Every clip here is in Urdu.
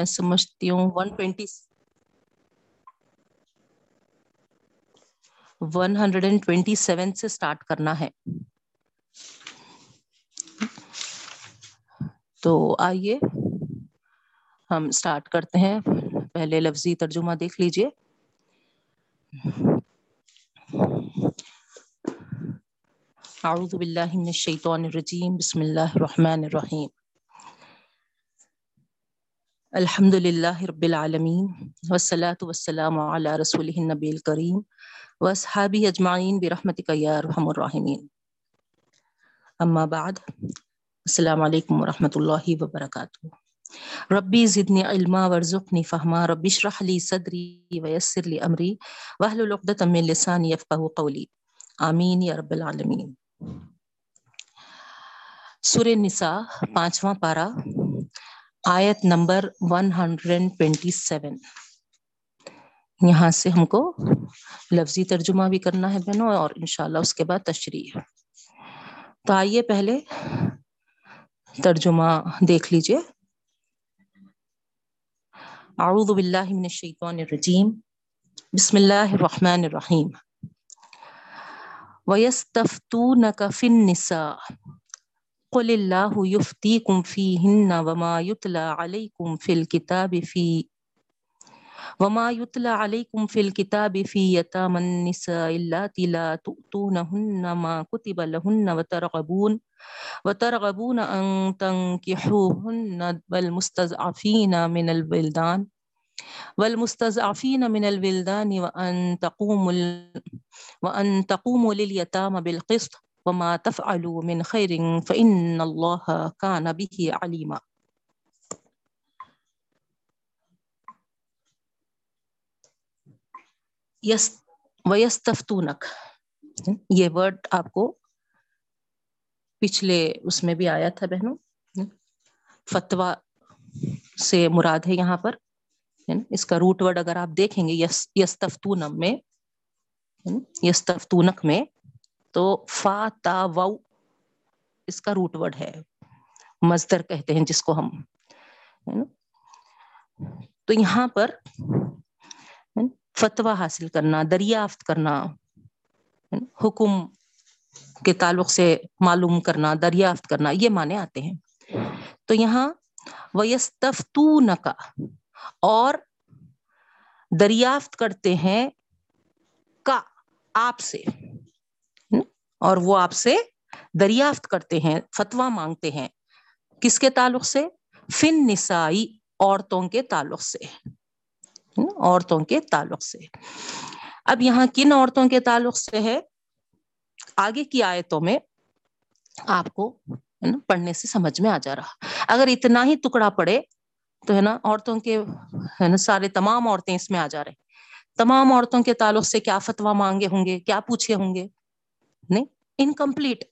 میں سمجھتی ہوں one twenty one hundred and twenty seven سے اسٹارٹ کرنا ہے تو آئیے ہم اسٹارٹ کرتے ہیں پہلے لفظی ترجمہ دیکھ لیجیے اعوذ باللہ من الشیطان الرجیم بسم اللہ الرحمن الرحیم الحمد للہ رب العالمین والصلاة والسلام علی رسول النبی الکریم واصحابی اجمعین برحمتک یا ارحم الراحمین. اما بعد، السلام علیکم ورحمۃ اللہ وبرکاتہ. ربی زدنی علما، ورزقنی فہما، ربی اشرح لی صدری ویسر لی امری، واحلل عقدۃ من لسانی یفقهوا قولی. آمین یا رب العالمین. سور نساء، پانچواں پارا آیت نمبر 127 یہاں سے ہم کو لفظی ترجمہ بھی کرنا ہے بہنوں، اور انشاءاللہ اس کے بعد تشریح۔ تو آئیے پہلے ترجمہ دیکھ لیجیے۔ اعوذ باللہ من الشیطان الرجیم۔ بسم اللہ الرحمن الرحیم۔ وَيَسْتَفْتُونَكَ فِي النِّسَاءِ۔ قُلِ اللَّهُ يُفْتِيكُمْ فِيهِنَّ وَمَا يُتْلَى عَلَيْكُمْ فِي الْكِتَابِ فِي وما يتلى عليكم في الكتاب في يتامى النساء اللاتي لا تؤتونهن ما كتب لهن وترغبون وترغبون أن تنكحوهن والمستضعفين من البلدان والمستضعفين من الولدان وأن تقوموا وأن تقوموا لليتامى بالقسط وما تفعلوا من خير فإن الله كان به عليما ویستفتونک یہ ورڈ آپ کو پچھلے اس میں بھی آیا تھا بہنوں فتوا سے مراد ہے یہاں پر اس کا روٹ ورڈ اگر آپ دیکھیں گے یس یستفتونم میں یستفتونک میں تو فا، تا و اس کا روٹ ورڈ ہے۔ مزدر کہتے ہیں جس کو ہم تو یہاں پر فتوا حاصل کرنا، دریافت کرنا حکم کے تعلق سے معلوم کرنا، دریافت کرنا، یہ معنی آتے ہیں۔ تو یہاں ویستفتون کا اور دریافت کرتے ہیں کا، آپ سے۔ اور وہ آپ سے دریافت کرتے ہیں فتوا مانگتے ہیں۔ کس کے تعلق سے؟ فن نسائی عورتوں کے تعلق سے۔ عورتوں کے تعلق سے۔ اب یہاں کن عورتوں کے تعلق سے ہے؟ آگے کی آیتوں میں آپ کو پڑھنے سے سمجھ میں آ جا رہا۔ اگر اتنا ہی ٹکڑا پڑے تو، ہے نا، عورتوں کے، ہے نا، سارے تمام عورتیں اس میں آ جا رہے۔ تمام عورتوں کے تعلق سے کیا فتوا مانگے ہوں گے؟ کیا پوچھے ہوں گے؟ نہیں انکمپلیٹ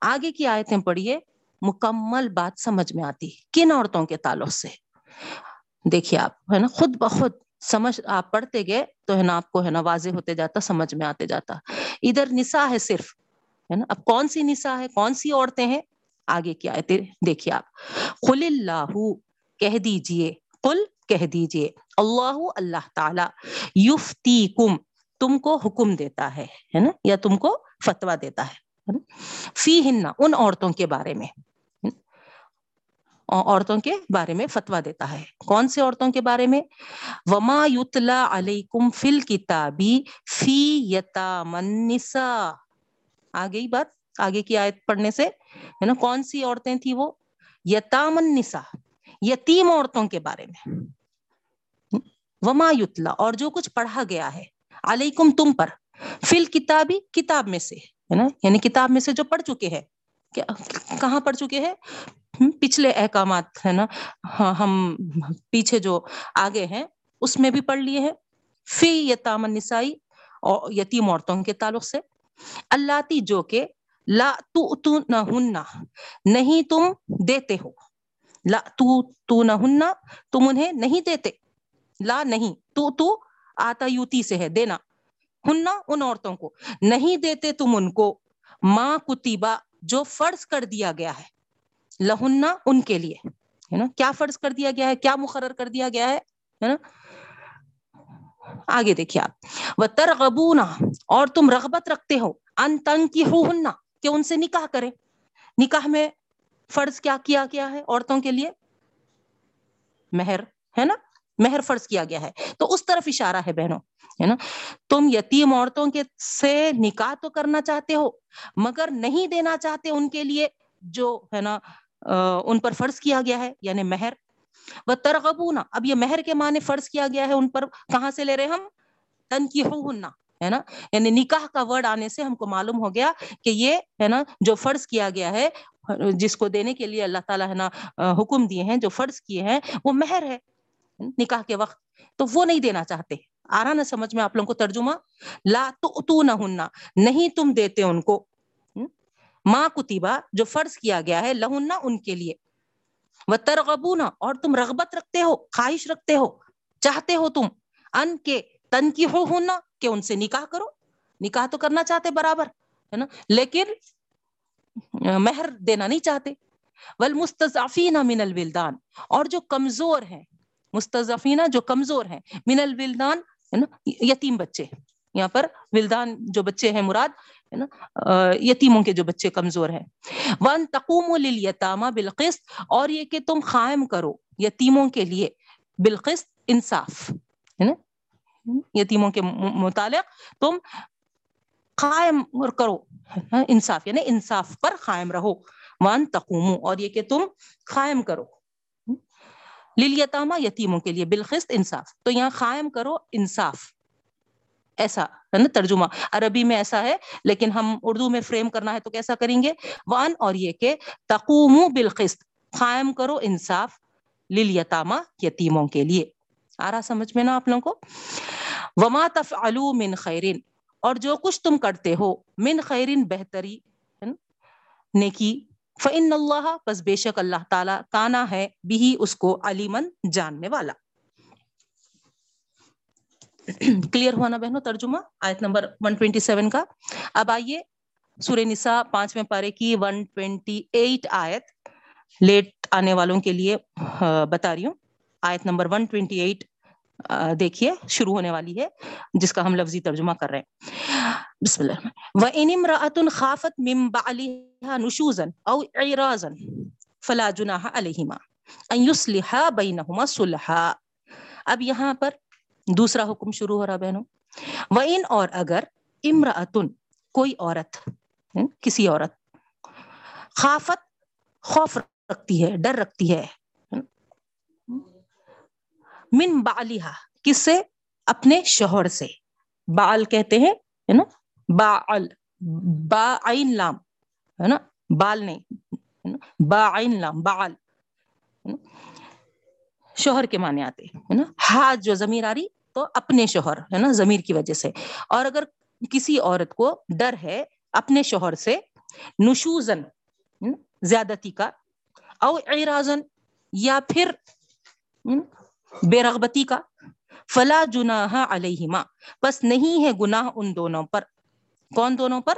آگے کی آیتیں پڑھیے، مکمل بات سمجھ میں آتی کن عورتوں کے تعلق سے؟ دیکھیے آپ، ہے نا، خود بخود سمجھ، آپ پڑھتے گئے تو ہے نا، آپ کو ہے نا واضح ہوتے جاتا، سمجھ میں آتے جاتا۔ ادھر نسا ہے صرف، ہے نا۔ اب کون سی نسا ہے کون سی عورتیں ہیں؟ آگے کی آیتیں دیکھیے آپ۔ قل اللہ کہہ دیجیے۔ قل، کہہ دیجیے۔ اللہ اللہ تعالی، یفتیکم، تم کو حکم دیتا ہے ہے نا، یا تم کو فتوا دیتا ہے فی ہن ان عورتوں کے بارے میں عورتوں کے بارے میں فتوا دیتا ہے۔ کون سے عورتوں کے بارے میں؟ وما یتلا علیکم فل کتابی فی یتام النساء۔ آگے ہی بات، آگے کی آیت پڑھنے سے، ہے نا؟ کون سی عورتیں تھی وہ؟ یتام النساء، یتیم عورتوں کے بارے میں۔ وما یتلا اور جو کچھ پڑھا گیا ہے علیکم تم پر۔ فل کتابی کتاب میں سے، ہے نا؟ یعنی کتاب میں سے جو پڑھ چکے ہیں۔ کہاں پڑھ چکے ہیں؟ پچھلے احکامات، ہے نا؟ ہاں، ہم پیچھے جو آگے ہیں، اس میں بھی پڑھ لیے ہیں۔ فی یتام نسائی اور یتیم عورتوں کے تعلق سے۔ اللہ تی جو کہ لا تو نہ ہننا نہیں تم دیتے ہو۔ لا تو تو نہ ہننا تم انہیں نہیں دیتے۔ لا نہیں تو تو آتا یوتی سے ہے، دینا۔ ہننا ان عورتوں کو۔ نہیں دیتے تم ان کو۔ ماں کتیبہ جو فرض کر دیا گیا ہے۔ لہنا ان کے لیے۔ ہے نا؟ کیا فرض کر دیا گیا ہے؟ کیا مقرر کر دیا گیا ہے؟ نا؟ آگے دیکھیے آپ۔ وہ ترغبونا اور تم رغبت رکھتے ہو۔ ان تنگ کی ہونا کہ ان سے نکاح کرے نکاح میں فرض کیا کیا گیا ہے عورتوں کے لیے؟ مہر۔ ہے نا؟ مہر فرض کیا گیا ہے۔ تو اس طرف اشارہ ہے بہنوں، ہے نا؟ تم یتیم عورتوں کے سے نکاح تو کرنا چاہتے ہو، مگر نہیں دینا چاہتے ان کے لیے جو، ہے نا ان پر فرض کیا گیا ہے یعنی مہر۔ وہ ترغبونا اب یہ مہر کے معنی فرض کیا گیا ہے، ان پر کہاں سے لے رہے ہم؟ تن کی ہے نا؟ یعنی نکاح کا ورڈ آنے سے ہم کو معلوم ہو گیا کہ یہ، ہے نا، جو فرض کیا گیا ہے، جس کو دینے کے لیے اللہ تعالیٰ، ہے نا حکم دیے ہیں، جو فرض کیے ہیں، وہ مہر ہے۔ نکاح کے وقت، تو وہ نہیں دینا چاہتے۔ آ رہا نا سمجھ میں آپ لوگوں کو ترجمہ؟ لا تو نہ ہننا نہیں تم دیتے ان کو۔ ماں کتبا جو فرض کیا گیا ہے لہنا ان کے لیے۔ وہ ترغبونا اور تم رغبت رکھتے ہو، خواہش رکھتے ہو، چاہتے ہو تم ان کے تن کی ہو ہونا کہ ان سے نکاح کرو۔ نکاح تو کرنا چاہتے برابر، ہے نا؟ لیکن، مہر دینا نہیں چاہتے۔ والمستضعفین من الولدان، اور جو کمزور ہیں مستضعفین جو کمزور ہیں، من الولدان، ہے نا، یتیم بچے۔ یہاں پر ولدان جو بچے ہیں، مراد، ہے نا یتیموں کے جو بچے کمزور ہیں۔ ون تقوم للیتامہ بالقسط، اور یہ کہ تم قائم کرو یتیموں کے لیے بالقسط انصاف۔ ہے نا؟ یتیموں کے متعلق تم قائم کرو انصاف یعنی انصاف پر قائم رہو۔ وان تقوم اور یہ کہ تم قائم کرو۔ لیلیتامہ یتیموں کے لیے بالخست انصاف۔ تو یہاں قائم کرو انصاف۔ ایسا، ہے نا ترجمہ؟ عربی میں ایسا ہے، لیکن ہم اردو میں فریم کرنا ہے تو کیسا کریں گے؟ وان، اور یہ کہ تقوم بالخست قائم کرو انصاف لیلیتامہ یتیموں کے لیے۔ آ رہا سمجھ میں نا آپ لوگوں کو؟ وما تفعلوا من خیرین اور جو کچھ تم کرتے ہو، من خیرین بہتری نیکی فن اللہ بس بے شک اللہ تعالیٰ کانا ہے بھی اس کو علیمن جاننے والا۔ کلیئر ہوا نا بہنوں ترجمہ؟ آیت نمبر 127 کا۔ اب آئیے سورہ نساء پانچویں پارے کی 128 آیت۔ لیٹ آنے والوں کے لیے بتا رہی ہوں۔ آیت نمبر 128 دیکھیے، شروع ہونے والی ہے، جس کا ہم لفظی ترجمہ کر رہے ہیں۔ بسم اللہ۔ وَإِنِ امْرَأَةٌ خَافَتْ مِن بَعْلِهَا نُشُوزًا أَوْ عِرَازًا فَلَا جُنَاحَ عَلَيْهِمَا أَن يُصْلِحَا بَيْنَهُمَا صُلْحًا۔ اب یہاں پر دوسرا حکم شروع ہو رہا بہنوں۔ وَإِن اور اگر امرأتن کوئی عورت کسی عورت، خافت، خوف رکھتی ہے، ڈر رکھتی ہے من بالحا کس سے اپنے شوہر سے۔ بال کہتے ہیں، ہے نا؟ بال با عین لام، ہے نا؟ بال نہیں با عین لام بال شوہر کے معنی آتے، ہے نا؟ ہاتھ جو زمیر آ رہی، تو اپنے شوہر، ہے نا؟ زمیر کی وجہ سے۔ اور اگر کسی عورت کو ڈر ہے اپنے شوہر سے، نشوزن زیادتی کا، او اعراضن، یا پھر بے رغبتی کا فلا جناح علیہما۔ بس نہیں ہے گناہ ان دونوں پر۔ کون دونوں پر؟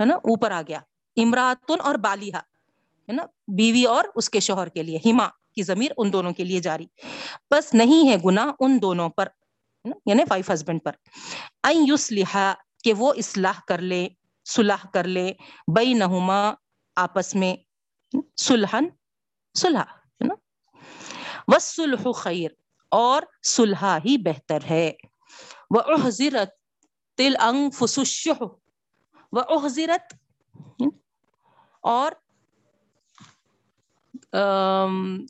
ہے نا، اوپر آ گیا۔ امراتن اور بالیہ ہے نا، بیوی اور اس کے شوہر کے لیے۔ ہما کی ضمیر ان دونوں کے لیے جاری۔ بس نہیں ہے گناہ ان دونوں پر۔ یعنی وائف ہسبینڈ پر۔ این یسلحا کہ وہ اصلاح کر لے، صلح کر لے۔ بینہما، آپس میں سلحن صلح۔ ہے نا۔ وسلح خیر۔ اور سلحا ہی بہتر ہے۔ وہ احزرت تل انگ فسوش وہ احزرت اور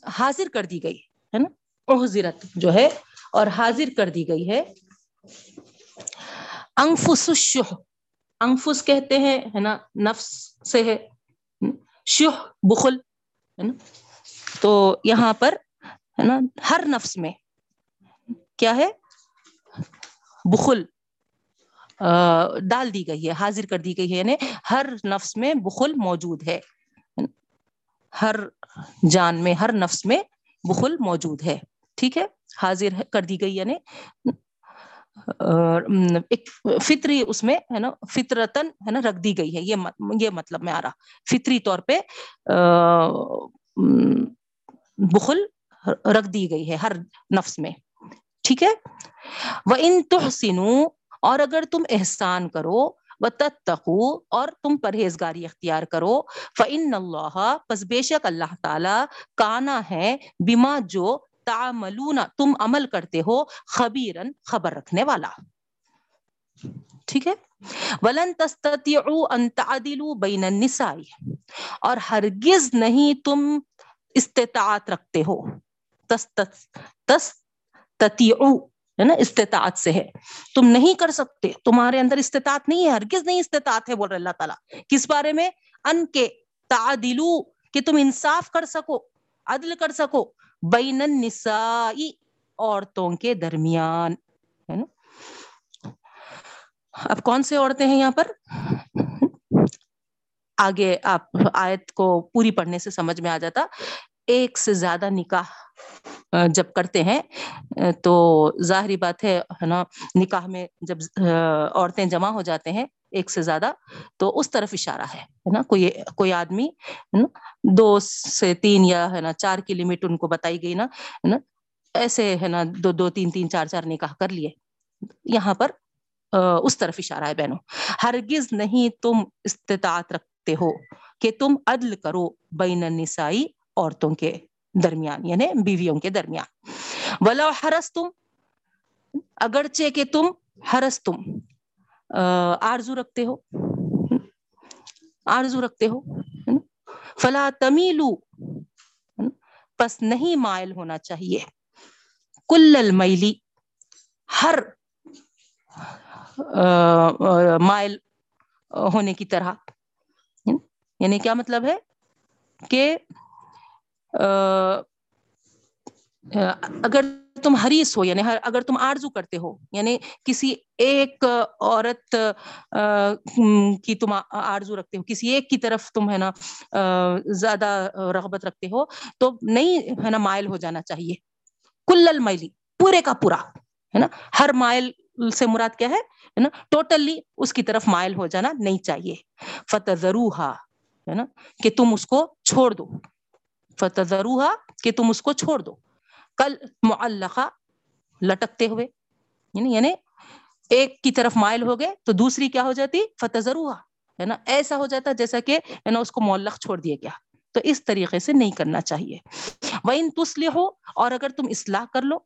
حاضر کر دی گئی، ہے نا؟ احزرت جو ہے، اور حاضر کر دی گئی ہے۔ انفس الشح۔ انفس کہتے ہیں، ہے نا؟ نفس سے ہے۔ شح، بخل، ہے نا؟ تو یہاں پر، ہے نا؟ ہر نفس میں۔ کیا ہے؟ بخل ڈال دی گئی ہے، حاضر کر دی گئی ہے یعنی ہر نفس میں بخل موجود ہے۔ ہر جان میں، ہر نفس میں بخل موجود ہے۔ ٹھیک ہے؟ حاضر کر دی گئی یعنی ایک فطری اس میں، ہے نا فطرتن ہے نا، رکھ دی گئی ہے۔ یہ یہ مطلب میں آ رہا۔ فطری طور پہ بخل رکھ دی گئی ہے ہر نفس میں۔ ٹھیک ہے؟ وہ ان تحسنو اور اگر تم احسان کرو و تتقو اور تم پرہیزگاری اختیار کرو فعن اللہ پس بے شک اللہ تعالی کانا ہے بیما جو تعملون، تم عمل کرتے ہو خبیرن خبر رکھنے والا۔ ٹھیک ہے؟ ولن تستطيعوا ان تعدلوا بين النساء۔ اور ہرگز نہیں تم استطاعت رکھتے ہو۔ تس تس تتیعو ہے نا، استطاعت سے ہے۔ تم نہیں کر سکتے، تمہارے اندر استطاعت نہیں ہے، ہرگز نہیں استطاعت ہے، بول رہے اللہ تعالیٰ۔ کس بارے میں؟ ان کے تعدلو، کہ تم انصاف کر سکو، عدل کر سکو۔ بین النسائی، عورتوں کے درمیان، ہے نا۔ اب کون سے عورتیں ہیں یہاں پر؟ آگے آپ آیت کو پوری پڑھنے سے سمجھ میں آ جاتا۔ ایک سے زیادہ نکاح۔ جب کرتے ہیں تو ظاہری بات ہے نا، نکاح میں جب عورتیں جمع ہو جاتے ہیں ایک سے زیادہ، تو اس طرف اشارہ ہے نا، کوئی کوئی آدمی دو سے تین یا، ہے نا، چار کی لمٹ ان کو بتائی گئی نا نا، ایسے، ہے نا، دو دو، تین تین، چار چار نکاح کر لیے، یہاں پر اس طرف اشارہ ہے بہنوں، ہرگز نہیں تم استطاعت رکھتے ہو کہ تم عدل کرو بین النسائی عورتوں کے۔ درمیان یعنی بیویوں کے درمیان۔ ولا ہرس تم اگرچہ کہ تم ہرس تم آرزو رکھتے ہو، آرزو رکھتے ہو فلا تمیلو پس نہیں مائل ہونا چاہیے۔ کل المیلی ہر مائل ہونے کی طرح یعنی کیا مطلب ہے؟ کہ اگر تم حریص ہو یعنی اگر تم آرزو کرتے ہو یعنی کسی ایک عورت کی تم آرزو رکھتے ہو، کسی ایک کی طرف تم، ہے نا زیادہ رغبت رکھتے ہو، تو نہیں، ہے نا، مائل ہو جانا چاہیے۔ کل المیلی پورے کا پورا، ہے نا، ہر مائل سے مراد کیا ہے؟ نا، ٹوٹلی اس کی طرف مائل ہو جانا نہیں چاہیے۔ فتح ضرور ہے نا، کہ تم اس کو چھوڑ دو۔ فتح کہ تم اس کو چھوڑ دو۔ کل معلقہ لٹکتے ہوئے یعنی یعنی ایک کی طرف مائل ہو گئے تو دوسری کیا ہو جاتی؟ فتح ہے نا؟ ایسا ہو جاتا جیسا کہ نا اس کو معلق چھوڑ دیا گیا۔ تو اس طریقے سے نہیں کرنا چاہیے۔ وہ ان تسل ہو اور اگر تم اصلاح کر لو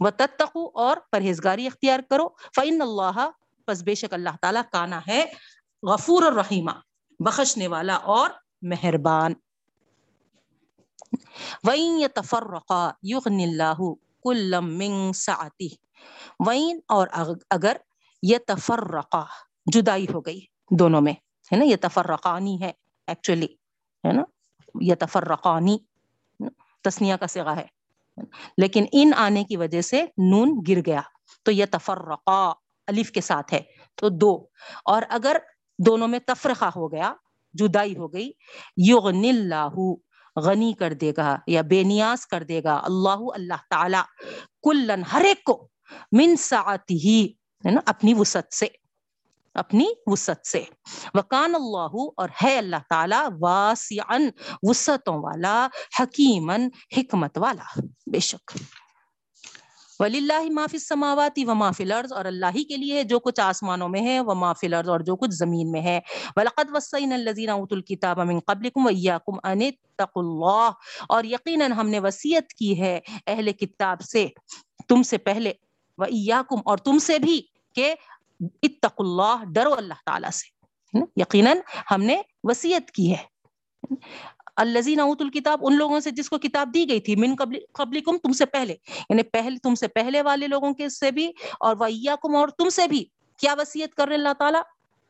وہ تتقو اور پرہیزگاری اختیار کرو فعن اللہ پس بے شک اللہ تعالیٰ کانا ہے، غفور اور رحیمہ بخشنے والا اور مہربان۔ وین یتفرقا یغن اللہ کلم من سعتی وین اور اگر یتفرقا جدائی ہو گئی دونوں میں، ہے نا؟ یتفرقانی ہے ایکچولی ہے نا؟ یتفرقانی تسنیہ کا سگا ہے۔ لیکن ان آنے کی وجہ سے نون گر گیا، تو یتفرقا الف کے ساتھ ہے، تو دو۔ اور اگر دونوں میں تفرقہ ہو گیا، جدائی ہو گئی یغن اللہ غنی کر دے گا یا بے نیاز کر دے گا۔ اللہ اللہ تعالی کلن ہر ایک کو من سعتی ہی ہے نا، اپنی وسط سے، اپنی وسط سے۔ وکان اللہ، اور ہے اللہ تعالی واسعن وسطوں والا حکیمن حکمت والا، بے شک۔ ولی اللہ معافی سماواتی و معافی لرز اور اللہ ہی کے لیے جو کچھ آسمانوں میں ہے وہ معافی لرز اور جو کچھ زمین میں ہے۔ ولقد وسین الذین اوت الکتاب من قبلکم ویاکم ان اتقوا اللہ اور یقینا ہم نے وصیت کی ہے اہل کتاب سے، تم سے پہلے۔ ویاکم اور تم سے بھی کہ اتقوا اللہ ڈرو اللہ تعالی سے۔ یقیناً ہم نے وصیت کی ہے۔ الزین اوت الکتاب، ان لوگوں سے جس کو کتاب دی گئی تھی، من قبل قبل تم سے پہلے یعنی پہلے تم سے پہلے والے لوگوں کے سے بھی، اور ویا کم اور تم سے بھی، کیا وسیعت کر رہے اللہ تعالیٰ؟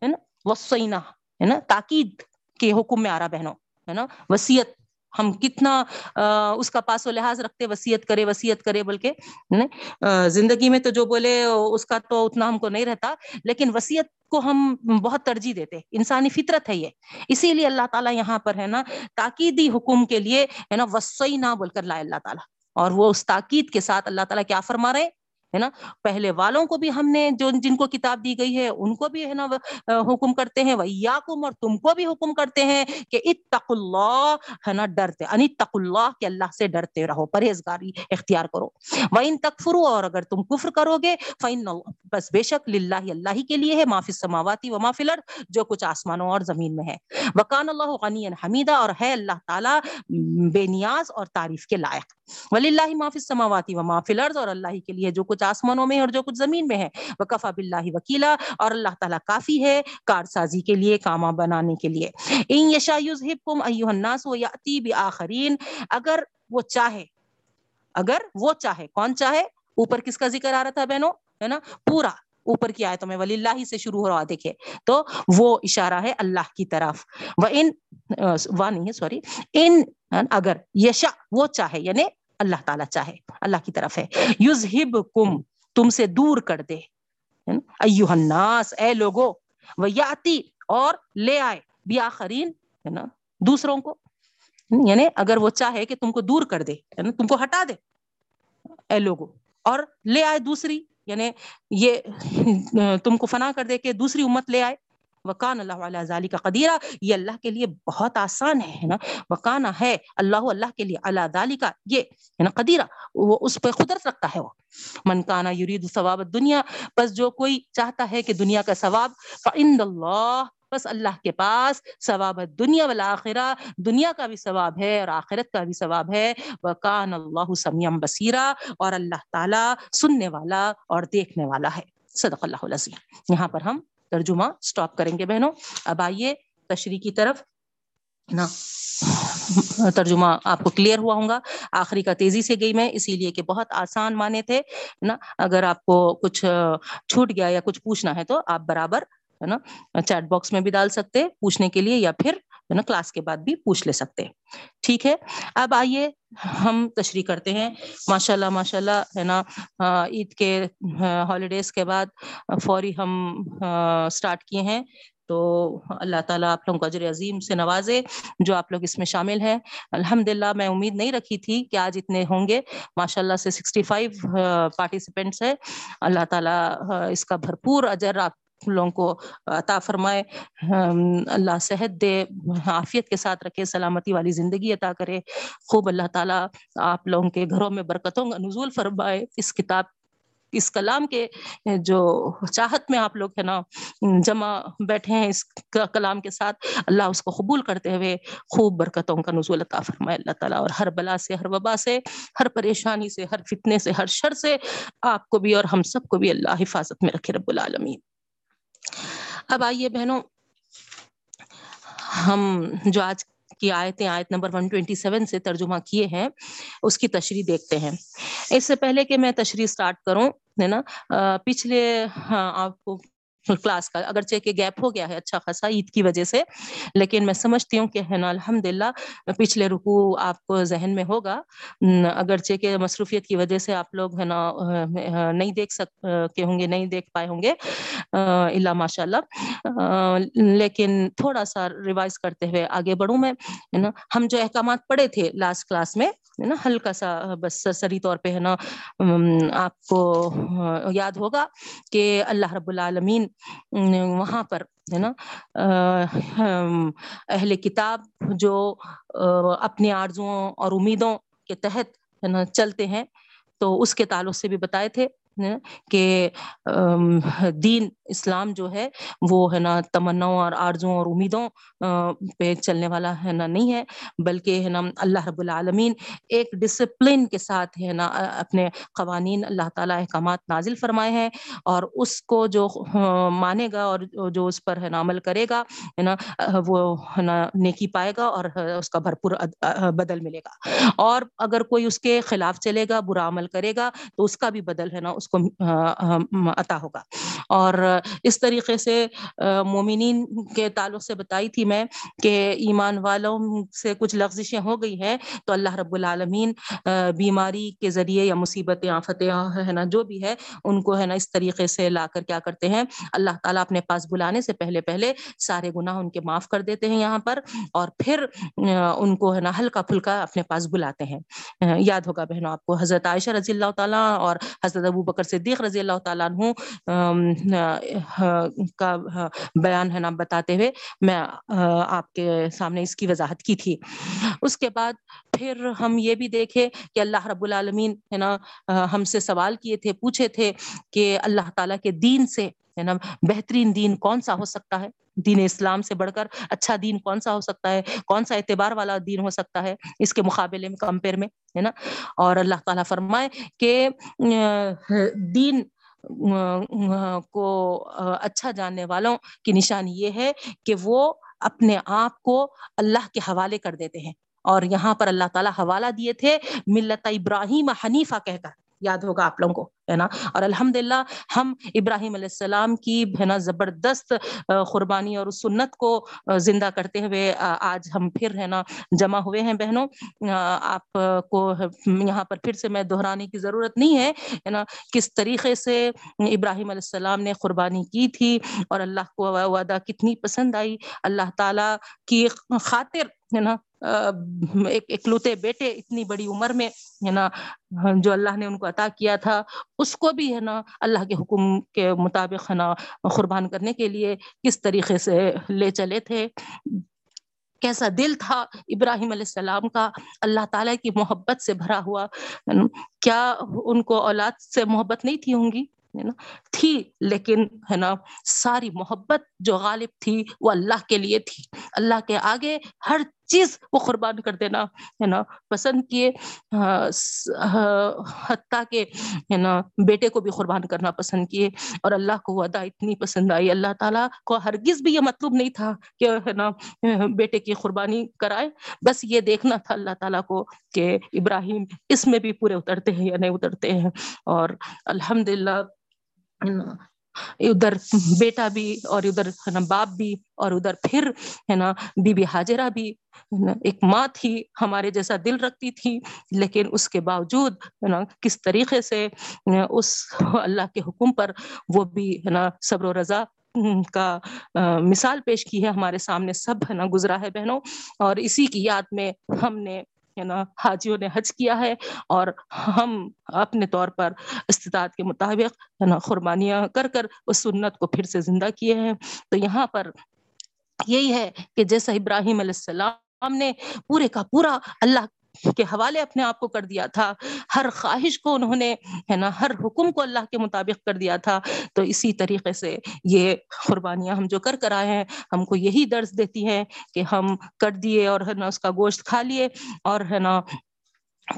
ہے نا؟ وسینا ہے نا؟ تاکید کے حکم میں آ رہا بہنوں، ہے نا؟ وسیعت ہم کتنا اس کا پاس و لحاظ رکھتے وسیعت کرے وسیعت کرے، بلکہ زندگی میں تو جو بولے، اس کا تو اتنا ہم کو نہیں رہتا، لیکن وسیعت کو ہم بہت ترجیح دیتے انسانی فطرت ہے یہ، اسی لیے اللہ تعالیٰ یہاں پر ہے نا، تاکیدی حکم کے لیے، ہے نا وسوئی نہ بول کر لائے اللہ تعالیٰ، اور وہ اس تاکید کے ساتھ اللہ تعالیٰ کیا فرما رہے ہے نا؟ پہلے والوں کو بھی ہم نے جو جن کو کتاب دی گئی ہے، ان کو بھی ہے نا حکم کرتے ہیں۔ وَإِيَّاكُمْ، اور تم کو بھی حکم کرتے ہیں کہ اتق اللہ، ہے نا، ڈرتے یعنی ان اتق اللہ کہ اللہ سے ڈرتے رہو، پرہیزگاری اختیار کرو۔ وَإِن تَكْفُرُوا، اور اگر تم کفر کرو گے، فَإِنَّ بس بے شک للہ اللہ ہی کے لیے ہے، ما فی السماواتی و ما فی الارض جو کچھ آسمانوں اور زمین میں ہے۔ وکان اللہ غنی حمیدہ اور ہے اللہ تعالی بے نیاز اور تعریف کے لائق۔ ولی اللہ معافی سماواتی و معافی الارض اور اللہ کے لیے جو کچھ آسمانوں میں اور جو کچھ زمین میں ہے۔ وہ کفا بلّہ وکیلا اور اللہ تعالیٰ کافی ہے کارسازی کے لیے کاما بنانے کے لیے۔ ان یشا یذہبکم ایھا الناس و یاتی بآخرین اگر وہ چاہے، اگر وہ چاہے، کون چاہے؟ اوپر کس کا ذکر آ رہا تھا بہنوں؟ ہے نا؟ پورا اوپر کی آیتوں میں ولی اللہ سے شروع ہو رہا دیکھے تو وہ اشارہ ہے اللہ کی طرف۔ و ان وا نہیں ہے، سوری۔ ان اگر یشا وہ چاہے یعنی اللہ تعالیٰ چاہے، اللہ کی طرف ہے۔ یوزہب کم تم سے دور کر دے۔ ایوہ الناس، اے لوگو، ویاتی اور لے آئے۔ بیاخرین ہے نا؟ دوسروں کو۔ یعنی اگر وہ چاہے کہ تم کو دور کر دے تم کو ہٹا دے۔ اے لوگو، اور لے آئے دوسری۔ یعنی یہ، تم کو فنا کر دے کہ دوسری امت لے آئے۔ وکان اللہ علیہ ذالی کا قدیرہ، یہ اللہ کے لیے بہت آسان ہے نا؟ وکانا ہے، اللہ اللہ کے لیے اللہ ذالی کا یہ، ہے نا، قدیرہ، وہ اس پہ قدرت رکھتا ہے وہ۔ من کانا یرید ثواب دنیا بس جو کوئی چاہتا ہے کہ دنیا کا ثواب، فعند اللہ بس اللہ کے پاس ثواب دنیا والآخرہ، دنیا کا بھی ثواب ہے اور آخرت کا بھی ثواب ہے۔ وکان اللہ سمیم بصیرہ اور اللہ تعالی سننے والا اور دیکھنے والا ہے۔ صدق اللہ العظیم۔ یہاں پر ہم ترجمہ سٹاپ کریں گے بہنوں۔ اب آئیے تشریح کی طرف۔ نا، ترجمہ آپ کو کلیئر ہوا ہوں گا۔ آخری کا تیزی سے گئی میں، اسی لیے کہ بہت آسان مانے تھے۔ نا، اگر آپ کو کچھ چھوٹ گیا یا کچھ پوچھنا ہے تو آپ برابر، ہے نا، چیٹ باکس میں بھی ڈال سکتے، پوچھنے کے لیے یا پھر ہے نا کلاس کے بعد بھی پوچھ لے سکتے ٹھیک ہے، اب آئیے ہم تشریح کرتے ہیں۔ ماشاء اللہ ماشاء اللہ ہے نا عید کے ہالیڈیز کے بعد فوری ہم اسٹارٹ کیے ہیں۔ تو اللہ تعالیٰ آپ لوگوں کو اجر عظیم سے نوازے، جو آپ لوگ اس میں شامل ہیں۔ الحمد للہ میں امید نہیں رکھی تھی کہ آج اتنے ہوں گے۔ ماشاء اللہ سے سکسٹی فائیو پارٹیسپینٹس ہے اللہ تعالیٰ اس کا بھرپور اجر آپ لوگوں کو عطا فرمائے اللہ صحت دے، عافیت کے ساتھ رکھے، سلامتی والی زندگی عطا کرے۔ خوب اللہ تعالیٰ آپ لوگوں کے گھروں میں برکتوں کا نزول فرمائے۔ اس کتاب، اس کلام کے جو چاہت میں آپ لوگ ہے نا، جمع بیٹھے ہیں اس کلام کے ساتھ، اللہ اس کو قبول کرتے ہوئے خوب برکتوں کا نزول عطا فرمائے۔ اللہ تعالیٰ اور ہر بلا سے، ہر وبا سے، ہر پریشانی سے، ہر فتنے سے، ہر شر سے آپ کو بھی اور ہم سب کو بھی اللہ حفاظت میں رکھے رب العالمین۔ اب آئیے بہنوں، ہم جو آج کی آیتیں، آیت نمبر 127 سے ترجمہ کیے ہیں، اس کی تشریح دیکھتے ہیں۔ اس سے پہلے کہ میں تشریح سٹارٹ کروں، ہے نا؟ پچھلے ہاں، آپ کو کلاس کا۔ اگرچہ کہ گیپ ہو گیا ہے اچھا خاصا عید کی وجہ سے، لیکن میں سمجھتی ہوں کہ ہے نا الحمد للہ پچھلے رکو آپ کو ذہن میں ہوگا۔ اگرچہ کہ مصروفیت کی وجہ سے آپ لوگ ہے نا نہیں دیکھ سکتے ہوں گے، نہیں دیکھ پائے ہوں گے اللہ ماشاء اللہ لیکن تھوڑا سا ریوائز کرتے ہوئے آگے بڑھوں میں، ہے نا، ہم جو احکامات پڑھے تھے لاسٹ کلاس میں، ہے نا، ہلکا سا بس سرسری طور پہ ہے نا آپ کو یاد ہوگا کہ اللہ رب العالمین وہاں پر، ہے نا؟ اہل کتاب جو اپنی آرزوں اور امیدوں کے تحت، ہے نا، چلتے ہیں، تو اس کے تعلق سے بھی بتائے تھے۔ کہ دین اسلام جو ہے، وہ ہے نا تمناؤں اور آرزوں اور امیدوں پہ چلنے والا ہے نا نہیں ہے، بلکہ ہے نا اللہ رب العالمین ایک ڈسپلن کے ساتھ ہے نا اپنے قوانین اللہ تعالیٰ احکامات نازل فرمائے ہیں اور اس کو جو مانے گا اور جو اس پر ہے نا عمل کرے گا ہے نا وہ ہے نا نیکی پائے گا اور اس کا بھرپور بدل ملے گا۔ اور اگر کوئی اس کے خلاف چلے گا، برا عمل کرے گا، تو اس کا بھی بدل ہے نا، اس کو عطا ہوگا۔ اور اس طریقے سے مومنین کے تعلق سے بتائی تھی میں کہ ایمان والوں سے کچھ لغزشیں ہو گئی ہیں تو اللہ رب العالمین بیماری کے ذریعے یا مصیبتیں، آفتیں، ہے نا، جو بھی ہے، ان کو، ہے نا، اس طریقے سے لا کر کیا کرتے ہیں۔ اللہ تعالیٰ اپنے پاس بلانے سے پہلے پہلے سارے گناہ ان کے معاف کر دیتے ہیں یہاں پر اور پھر ان کو، ہے نا، ہلکا پھلکا اپنے پاس بلاتے ہیں۔ یاد ہوگا بہنوں آپ کو، حضرت عائشہ رضی اللہ تعالیٰ اور حضرت ابو بکر بکر صدیق رضی اللہ تعالیٰ عنہ کا بیان ہے نا بتاتے ہوئے میں آپ کے سامنے اس کی وضاحت کی تھی۔ اس کے بعد پھر ہم یہ بھی دیکھے کہ اللہ رب العالمین، ہے نا ہم سے سوال کیے تھے، پوچھے تھے کہ اللہ تعالیٰ کے دین سے، ہے نا، بہترین دین کون سا ہو سکتا ہے؟ دین اسلام سے بڑھ کر اچھا دین کون سا ہو سکتا ہے؟ کون سا اعتبار والا دین ہو سکتا ہے؟ اس کے مقابلے میں کمپیئر میں، ہے نا؟ اور اللہ تعالیٰ فرمائے کہ، دین، کو اچھا جاننے والوں کی نشانی یہ ہے کہ وہ اپنے آپ کو اللہ کے حوالے کر دیتے ہیں۔ اور یہاں پر اللہ تعالیٰ حوالہ دیے تھے، ملت ابراہیم حنیفہ کہہ کر۔ یاد ہوگا آپ لوگوں کو، ہے نا؟ اور الحمد للہ ہم ابراہیم علیہ السلام کی، ہے نا، زبردست قربانی اور سنت کو زندہ کرتے ہوئے آج ہم پھر، ہے نا، جمع ہوئے ہیں بہنوں۔ آپ کو یہاں پر پھر سے میں دہرانے کی ضرورت نہیں ہے نا، کس طریقے سے ابراہیم علیہ السلام نے قربانی کی تھی اور اللہ کو وعدہ کتنی پسند آئی۔ اللہ تعالیٰ کی خاطر، ہے نا ایک اکلوتے بیٹے اتنی بڑی عمر میں، ہے نا، جو اللہ نے ان کو عطا کیا تھا، اس کو بھی، ہے نا، اللہ کے حکم کے مطابق، ہے نا، قربان کرنے کے لیے کس طریقے سے لے چلے تھے۔ کیسا دل تھا ابراہیم علیہ السلام کا، اللہ تعالیٰ کی محبت سے بھرا ہوا۔ کیا ان کو اولاد سے محبت نہیں تھی ہوں گی؟ ہے نا، تھی، لیکن، ہے نا، ساری محبت جو غالب تھی، وہ اللہ کے لیے تھی۔ اللہ کے آگے ہر چیز وہ قربان کر دینا، ہے نا؟ پسند کیے حتیٰ کہ، ہے نا، بیٹے کو بھی قربان کرنا پسند کیے اور اللہ کو وہ ادا اتنی پسند آئی۔ اللہ تعالیٰ کو ہرگز بھی یہ مطلب نہیں تھا کہ، ہے نا، بیٹے کی قربانی کرائے۔ بس یہ دیکھنا تھا اللہ تعالیٰ کو کہ ابراہیم اس میں بھی پورے اترتے ہیں یا نہیں اترتے ہیں۔ اور الحمد للہ ادھر بیٹا بھی اور ادھر ہے نا باپ بھی اور ادھر پھر ہے نا بی بی حاجرہ بھی ایک ماں تھی ہمارے جیسا دل رکھتی تھی لیکن اس کے باوجود ہے نا کس طریقے سے اس اللہ کے حکم پر وہ بھی ہے نا صبر و رضا کا مثال پیش کی ہے ہمارے سامنے سب ہے نا گزرا ہے بہنوں اور اسی کی یاد میں ہم نے ہے نا، حاجیوں نے حج کیا ہے اور ہم اپنے طور پر استطاعت کے مطابق ہے نا، قربانیاں کر کر اس سنت کو پھر سے زندہ کیے ہیں۔ تو یہاں پر یہی ہے کہ جیسا ابراہیم علیہ السلام نے پورے کا پورا اللہ کے حوالے اپنے آپ کو کر دیا تھا۔ ہر خواہش کو انہوں نے، ہے نا، ہر حکم کو اللہ کے مطابق کر دیا تھا۔ تو اسی طریقے سے یہ قربانیاں ہم جو کر کر آئے ہیں، ہم کو یہی درس دیتی ہیں کہ ہم کر دیے اور، ہے نا، اس کا گوشت کھا لیے اور، ہے نا،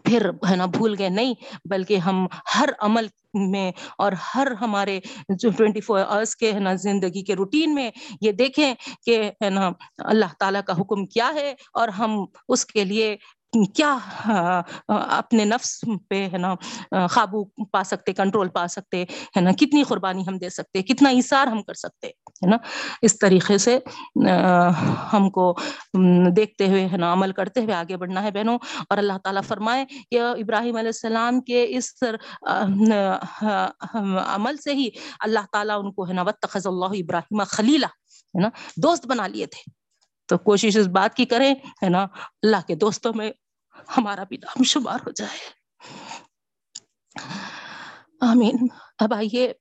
پھر، ہے نا، بھول گئے۔ نہیں، بلکہ ہم ہر عمل میں اور ہر ہمارے جو ٹوینٹی فور آورس کے، ہے نا، زندگی کے روٹین میں یہ دیکھیں کہ، ہے نا، اللہ تعالیٰ کا حکم کیا ہے اور ہم اس کے لیے کیا اپنے نفس پہ، ہے نا قابو پا سکتے کنٹرول پا سکتے، ہے نا، کتنی قربانی ہم دے سکتے، کتنا اثار ہم کر سکتے، ہے نا، اس طریقے سے ہم کو دیکھتے ہوئے، ہے نا، عمل کرتے ہوئے آگے بڑھنا ہے بہنوں، اور اللہ تعالیٰ فرمائے کہ ابراہیم علیہ السلام کے اس عمل سے ہی اللہ تعالیٰ ان کو، ہے نا وتخذ اللہ ابراہیم خلیلہ ہے نا، دوست بنا لیے تھے۔ تو کوشش اس بات کی کریں، ہے نا؟ اللہ کے دوستوں میں ہمارا بھی نام شمار ہو جائے۔ آمین۔ اب آئیے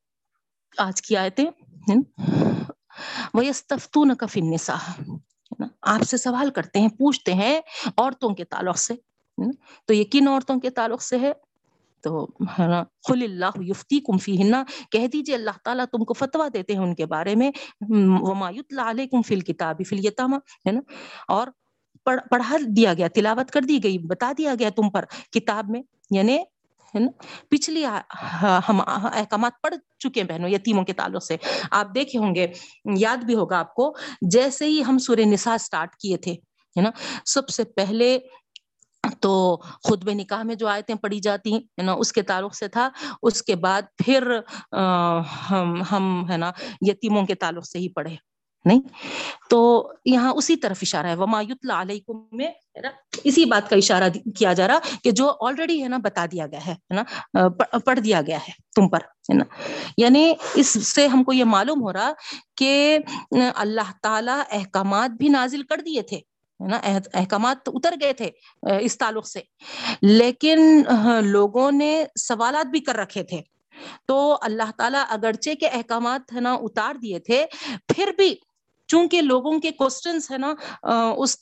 آج کی آیتیں وَيَسْتَفْتُونَ فِي النِّسَاء۔ آپ سے سوال کرتے ہیں، پوچھتے ہیں عورتوں کے تعلق سے تو یہ کن عورتوں کے تعلق سے ہے؟ تو خل اللہ یفتی کم فی کہہ دیجیے اللہ تعالیٰ تم کو فتوا دیتے ہیں ان کے بارے میں ومایت علیکم فی الکتاب فی الیتامہ، ہے نا؟ اور پڑھا دیا گیا، تلاوت کر دی گئی، بتا دیا گیا تم پر کتاب میں یعنی ہے نا؟ پچھلی ہاں، ہم احکامات پڑھ چکے ہیں بہنوں، یتیموں کے تعلق سے۔ آپ دیکھے ہوں گے، یاد بھی ہوگا آپ کو، جیسے ہی ہم سورہ نساء سٹارٹ کیے تھے، ہے نا؟ سب سے پہلے تو خود بے نکاح میں جو آیتیں پڑھی جاتی ہیں نا، اس کے تعلق سے تھا۔ اس کے بعد پھر ہم ہے نا، یتیموں کے تعلق سے ہی پڑھے، نہیں؟ تو یہاں اسی طرف اشارہ ہے۔ وما یتلا علیکم میں اسی بات کا اشارہ کیا جا رہا کہ جو آلریڈی ہے نا، بتا دیا گیا ہے نا پڑھ دیا گیا ہے تم پر، ہے نا۔ یعنی اس سے ہم کو یہ معلوم ہو رہا کہ اللہ تعالی احکامات بھی نازل کر دیے تھے۔ نا احکامات تو اتر گئے تھے اس تعلق سے۔ لیکن لوگوں نے سوالات بھی کر رکھے تھے۔ تو اللہ تعالیٰ اگرچہ کے احکامات ہے نا، اتار دیے تھے، پھر بھی چونکہ لوگوں کے کوشچنس ہے نا اس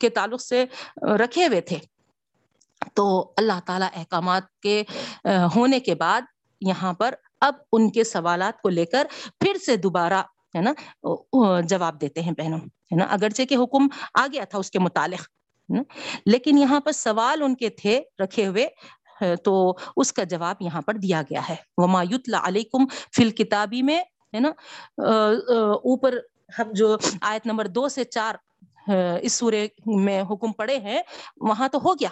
کے تعلق سے رکھے ہوئے تھے۔ تو اللہ تعالیٰ احکامات کے ہونے کے بعد یہاں پر اب ان کے سوالات کو لے کر پھر سے دوبارہ ہے نا جواب دیتے ہیں بہنوں، ہے نا، اگرچہ کے حکم آ گیا تھا اس کے متعلق لیکن یہاں پر سوال ان کے تھے رکھے ہوئے تو اس کا جواب یہاں پر دیا گیا ہے۔ وہ مایوت علیکم فل کتابی میں، ہے نا اوپر ہم جو آیت نمبر دو سے چار اس سورے میں حکم پڑے ہیں، وہاں تو ہو گیا۔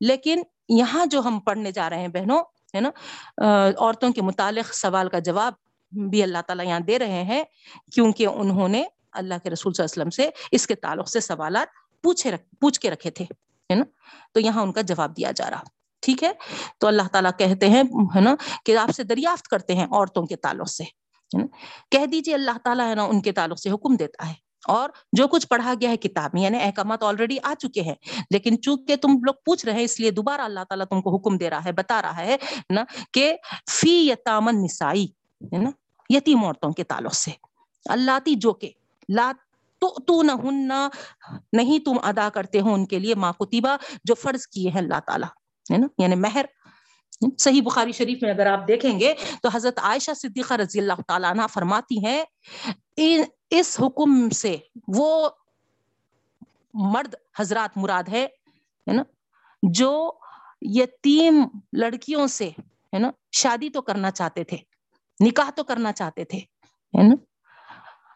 لیکن یہاں جو ہم پڑھنے جا رہے ہیں بہنوں، ہے نا عورتوں کے متعلق سوال کا جواب بھی اللہ تعالیٰ یہاں دے رہے ہیں کیونکہ انہوں نے اللہ کے رسول صلی اللہ علیہ وسلم سے اس کے تعلق سے سوالات پوچھے رکھ پوچھ کے رکھے تھے، ہے نا؟ تو یہاں ان کا جواب دیا جا رہا، ٹھیک ہے؟ تو اللہ تعالیٰ کہتے ہیں، ہے نا، کہ آپ سے دریافت کرتے ہیں عورتوں کے تعلق سے کہہ دیجیے اللہ تعالیٰ، ہے نا، ان کے تعلق سے حکم دیتا ہے۔ اور جو کچھ پڑھا گیا ہے کتاب میں یعنی احکامات آلریڈی آ چکے ہیں، لیکن چونکہ تم لوگ پوچھ رہے ہیں، اس لیے دوبارہ اللہ تعالیٰ تم کو حکم دے رہا ہے، بتا رہا ہے نا، کہ فی یتامن نسائی ہے نا؟ یتیم عورتوں کے تعلق سے۔ اللہ تی جو کہ، لا تو تو نہ نہیں تم ادا کرتے ہو ان کے لیے ماں کتبہ جو فرض کیے ہیں اللہ تعالیٰ، ہے نا؟ یعنی مہر۔ صحیح بخاری شریف میں اگر آپ دیکھیں گے تو حضرت عائشہ صدیقہ رضی اللہ تعالیٰ عنہ فرماتی ہیں اس حکم سے وہ مرد حضرات مراد ہے نا؟ جو یتیم لڑکیوں سے، ہے نا؟ شادی تو کرنا چاہتے تھے۔ نکاح تو کرنا چاہتے تھے، ہے نا؟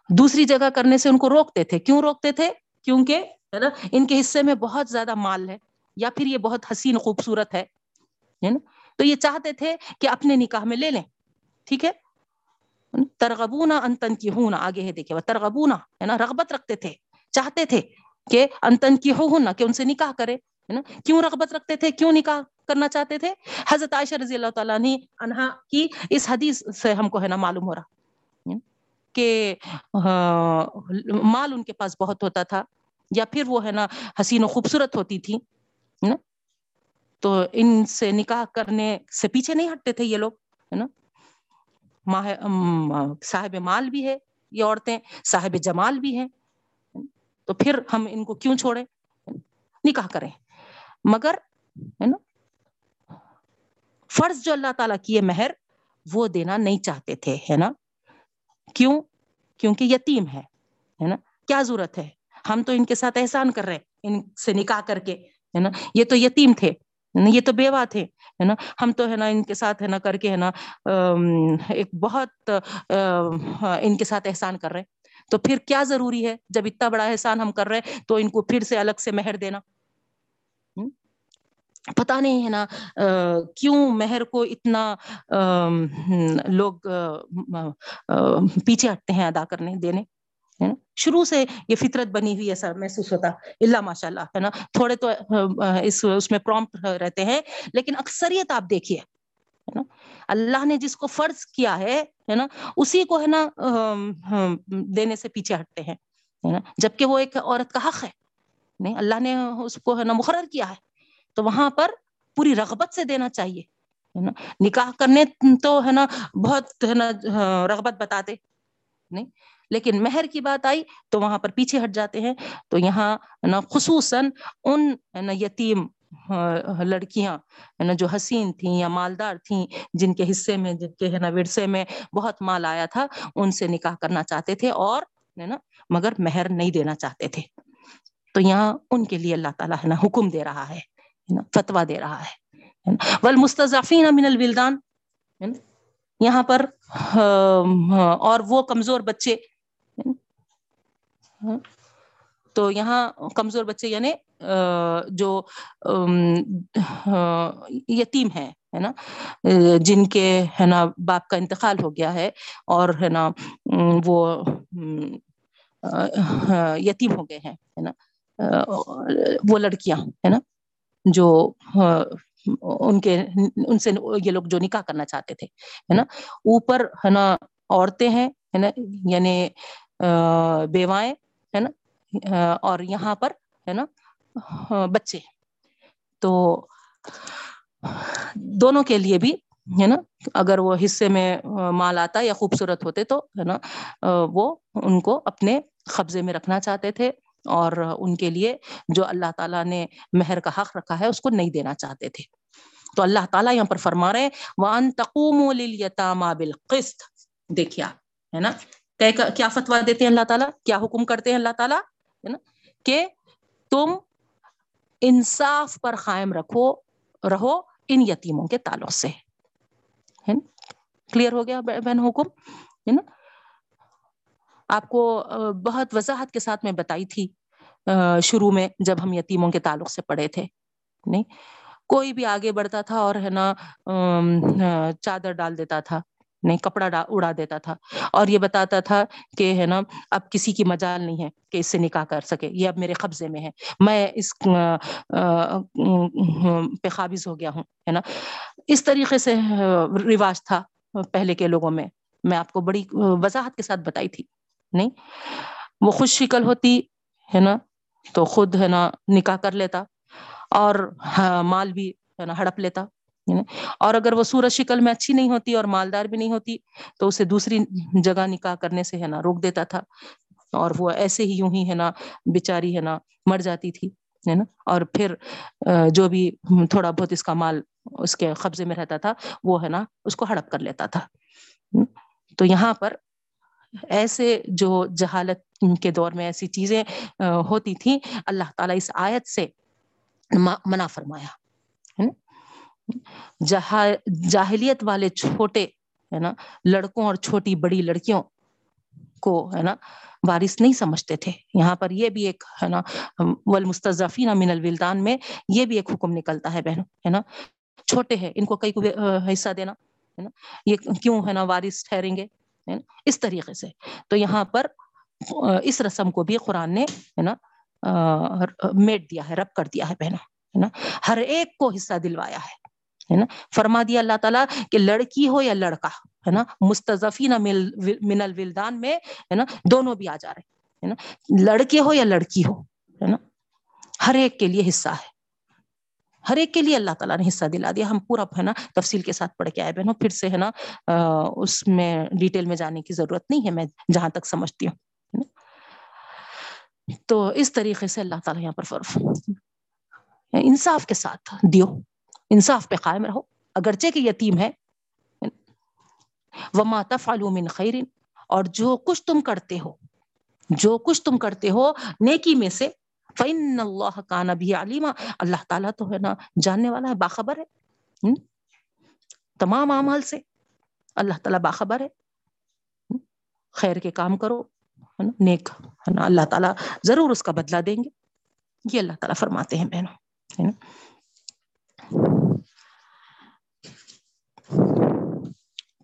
دوسری جگہ کرنے سے ان کو روکتے تھے۔ کیوں روکتے تھے؟ کیونکہ، ہے نا، ان کے حصے میں بہت زیادہ مال ہے یا پھر یہ بہت حسین خوبصورت ہے نا؟ تو یہ چاہتے تھے کہ اپنے نکاح میں لے لیں، ٹھیک ہے؟ ترغبونا انتن کی ہونا آگے ہے دیکھے وہ ترغبونا، ہے نا، رغبت رکھتے تھے، چاہتے تھے کہ انتن کی ہو ہونا کہ ان سے نکاح کرے۔ ہے نا؟ کیوں رغبت رکھتے تھے؟ کیوں نکاح کرنا چاہتے تھے؟ حضرت عائشہ رضی اللہ تعالیٰ نے انہا کی اس حدیث سے ہم کو ہے نا معلوم ہو رہا کہ مال ان کے پاس بہت ہوتا تھا یا پھر وہ ہے نا حسین و خوبصورت ہوتی تھی تو ان سے نکاح کرنے سے پیچھے نہیں ہٹتے تھے یہ لوگ، ہے نا؟ صاحب مال بھی ہے یہ عورتیں، صاحب جمال بھی ہیں تو پھر ہم ان کو کیوں چھوڑیں؟ نکاح کریں۔ مگر، ہے نا، فرض جو اللہ تعالیٰ کی مہر، وہ دینا نہیں چاہتے تھے، ہے نا، کیوں، کیونکہ یتیم ہے نا، کیا ضرورت ہے، ہم تو ان کے ساتھ احسان کر رہے ہیں، ان سے نکاح کر کے، ہے نا، یہ تو یتیم تھے، یہ تو بیوہ تھے، ہے نا، ہم تو، ہے نا، ان کے ساتھ، ہے نا، کر کے، ہے نا ایک بہت ان کے ساتھ احسان کر رہے ہیں، تو پھر کیا ضروری ہے، جب اتنا بڑا احسان ہم کر رہے ہیں، تو ان کو پھر سے الگ سے مہر دینا پتا نہیں ہے نا کیوں مہر کو اتنا لوگ پیچھے ہٹتے ہیں ادا کرنے، دینے شروع سے یہ فطرت بنی ہوئی ایسا محسوس ہوتا، اللہ ماشاء اللہ ہے نا؟ تھوڑے تو اس اس میں پرومپٹ رہتے ہیں، لیکن اکثریت آپ دیکھیے اللہ نے جس کو فرض کیا ہے نا؟ اسی کو، ہے نا دینے سے پیچھے ہٹتے ہیں نا؟ جبکہ وہ ایک عورت کا حق ہے، نہیں، اللہ نے اس کو، ہے نا، مقرر کیا ہے تو وہاں پر پوری رغبت سے دینا چاہیے، ہے نا؟ نکاح کرنے تو، ہے نا، بہت، ہے نا، رغبت بتاتے، نہیں؟ لیکن مہر کی بات آئی تو وہاں پر پیچھے ہٹ جاتے ہیں۔ تو یہاں نا، خصوصاً ان نا، یتیم لڑکیاں نا، جو حسین تھیں یا مالدار تھیں، جن کے حصے میں، جن کے، ہے نا، ورثے میں بہت مال آیا تھا، ان سے نکاح کرنا چاہتے تھے اور، ہے نا، مگر مہر نہیں دینا چاہتے تھے۔ تو یہاں ان کے لیے اللہ تعالیٰ، ہے نا، حکم دے رہا ہے۔ فتوا دے رہا ہے والمستضعفین من الولدان یہاں پر اور وہ کمزور بچے ہاں؟ تو یہاں کمزور بچے یعنی جو یتیم ہے ہے نا؟ جن کے، ہے نا، باپ کا انتقال ہو گیا ہے، اور، ہے نا وہ یتیم ہو گئے ہیں، ہے نا؟ وہ لڑکیاں، ہے نا؟ جو ہاں، ان کے، ان سے یہ لوگ جو نکاح کرنا چاہتے تھے، ہے نا؟ اوپر، ہے نا، عورتیں ہیں، ہے نا یعنی بیوائیں، ہے نا اور یہاں پر، ہے نا ہاں، بچے تو دونوں کے لیے بھی، ہے نا، اگر وہ حصے میں مال آتا یا خوبصورت ہوتے تو، ہے نا وہ ان کو اپنے قبضے میں رکھنا چاہتے تھے۔ اور ان کے لیے جو اللہ تعالیٰ نے مہر کا حق رکھا ہے، اس کو نہیں دینا چاہتے تھے۔ تو اللہ تعالیٰ یہاں پر فرما رہے وان تقوم بالقسط دیکھیا ہے نا؟ کیا فتوا دیتے ہیں اللہ تعالیٰ؟ کیا حکم کرتے ہیں اللہ تعالیٰ؟ ہے نا؟ کہ تم انصاف پر قائم رکھو، رہو ان یتیموں کے تعلق سے۔ کلیئر ہو گیا بہن حکم؟ ہے نا؟ آپ کو بہت وضاحت کے ساتھ میں بتائی تھی شروع میں جب ہم یتیموں کے تعلق سے پڑھے تھے، نہیں؟ کوئی بھی آگے بڑھتا تھا اور ہے نا چادر ڈال دیتا تھا، نہیں؟ کپڑا اڑا دیتا تھا۔ اور یہ بتاتا تھا کہ ہے نا، اب کسی کی مجال نہیں ہے کہ اس سے نکاح کر سکے، یہ اب میرے قبضے میں ہے۔ میں اس پہ قابض ہو گیا ہوں، ہے نا؟ اس طریقے سے رواج تھا پہلے کے لوگوں میں میں آپ کو بڑی وضاحت کے ساتھ بتائی تھی۔ نہیں؟ وہ خوش شکل ہوتی، ہے نا؟ تو خود، ہے نا، نکاح کر لیتا اور ہاں، مال بھی، ہے نا، ہڑپ لیتا اور اگر وہ سورج شکل میں اچھی نہیں ہوتی اور مالدار بھی نہیں ہوتی، تو اسے دوسری جگہ نکاح کرنے سے، ہے نا، روک دیتا تھا اور وہ ایسے ہی یوں ہی، ہے نا، بیچاری، ہے نا، مر جاتی تھی، ہے نا؟ اور پھر جو بھی تھوڑا بہت اس کا مال اس کے قبضے میں رہتا تھا، وہ، ہے نا، اس کو ہڑپ کر لیتا تھا تو یہاں پر ایسے جو جہالت کے دور میں ایسی چیزیں ہوتی تھیں، اللہ تعالیٰ اس آیت سے منع فرمایا جاہلیت والے چھوٹے، ہے نا، لڑکوں اور چھوٹی بڑی لڑکیوں کو، ہے نا، وارث نہیں سمجھتے تھے۔ یہاں پر یہ بھی ایک، ہے نا، والمستضعفین من الولدان میں یہ بھی ایک حکم نکلتا ہے بہنوں، ہے نا؟ چھوٹے ہیں، ان کو کئی کو حصہ دینا، ہے نا؟ یہ کیوں، ہے نا، وارث ٹھہریں گے؟ اس طریقے سے۔ تو یہاں پر اس رسم کو بھی قرآن نے، ہے نا میٹ دیا ہے، رب کر دیا ہے بہنوں، ہے نا۔ ہر ایک کو حصہ دلوایا ہے ہے نا۔ فرما دیا اللہ تعالیٰ کہ لڑکی ہو یا لڑکا، ہے نا مستضفین من الولدان میں، ہے نا، دونوں بھی آ جا رہے ہے نا۔ لڑکے ہو یا لڑکی ہو، ہے نا، ہر ایک کے لیے حصہ ہے۔ ہر ایک کے لیے اللہ تعالیٰ نے حصہ دلا دیا۔ ہم پورا ہے نا تفصیل کے ساتھ پڑھ کے آئے بہنوں، پھر سے ہے نا اس میں ڈیٹیل میں جانے کی ضرورت نہیں ہے، میں جہاں تک سمجھتی ہوں تو اس طریقے سے اللہ تعالیٰ یہاں پر فرف انصاف کے ساتھ دیو، انصاف پہ قائم رہو۔ اگرچہ کہ یتیم ہے وما تفعلوا من خیر اور جو کچھ تم کرتے ہو، جو کچھ تم کرتے ہو نیکی میں سے فن اللہ کا نبی علیما اللہ تعالیٰ تو ہے نا، جاننے والا ہے، باخبر ہے۔ تمام اعمال سے اللہ تعالیٰ باخبر ہے۔ خیر کے کام کرو، ہے نا، نیک، ہے نا، اللہ تعالیٰ ضرور اس کا بدلہ دیں گے۔ یہ اللہ تعالیٰ فرماتے ہیں بہنوں، ہے نا۔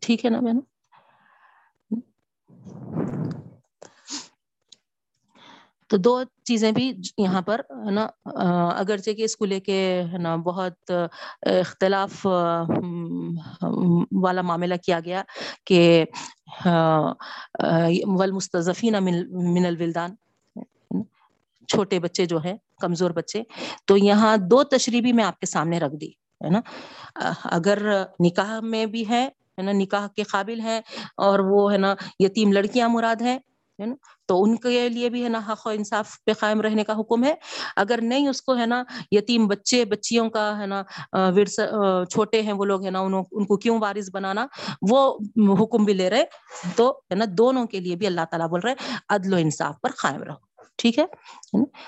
ٹھیک ہے نا بہنوں؟ تو دو چیزیں بھی یہاں پر، ہے نا اگرچہ کہ اس کو لے کے، ہے نا، بہت اختلاف والا معاملہ کیا گیا کہ والمستضفین من الولدان چھوٹے بچے جو ہیں، کمزور بچے، تو یہاں دو تشریح بھی میں آپ کے سامنے رکھ دی، ہے نا اگر نکاح میں بھی ہے نا، نکاح کے قابل ہیں اور وہ، ہے نا، یتیم لڑکیاں مراد ہیں ہے نا تو ان کے لیے بھی ہے نا حق و انصاف پہ قائم رہنے کا حکم ہے۔ اگر نہیں اس کو ہے نا یتیم بچے، بچیوں کا ہے نا ورث چھوٹے ہیں وہ لوگ ہے نا ان کو کیوں وارث بنانا؟ وہ حکم بھی لے رہے تو ہے نا دونوں کے لیے بھی اللہ تعالیٰ بول رہے عدل و انصاف پر قائم رہو۔ ٹھیک ہے؟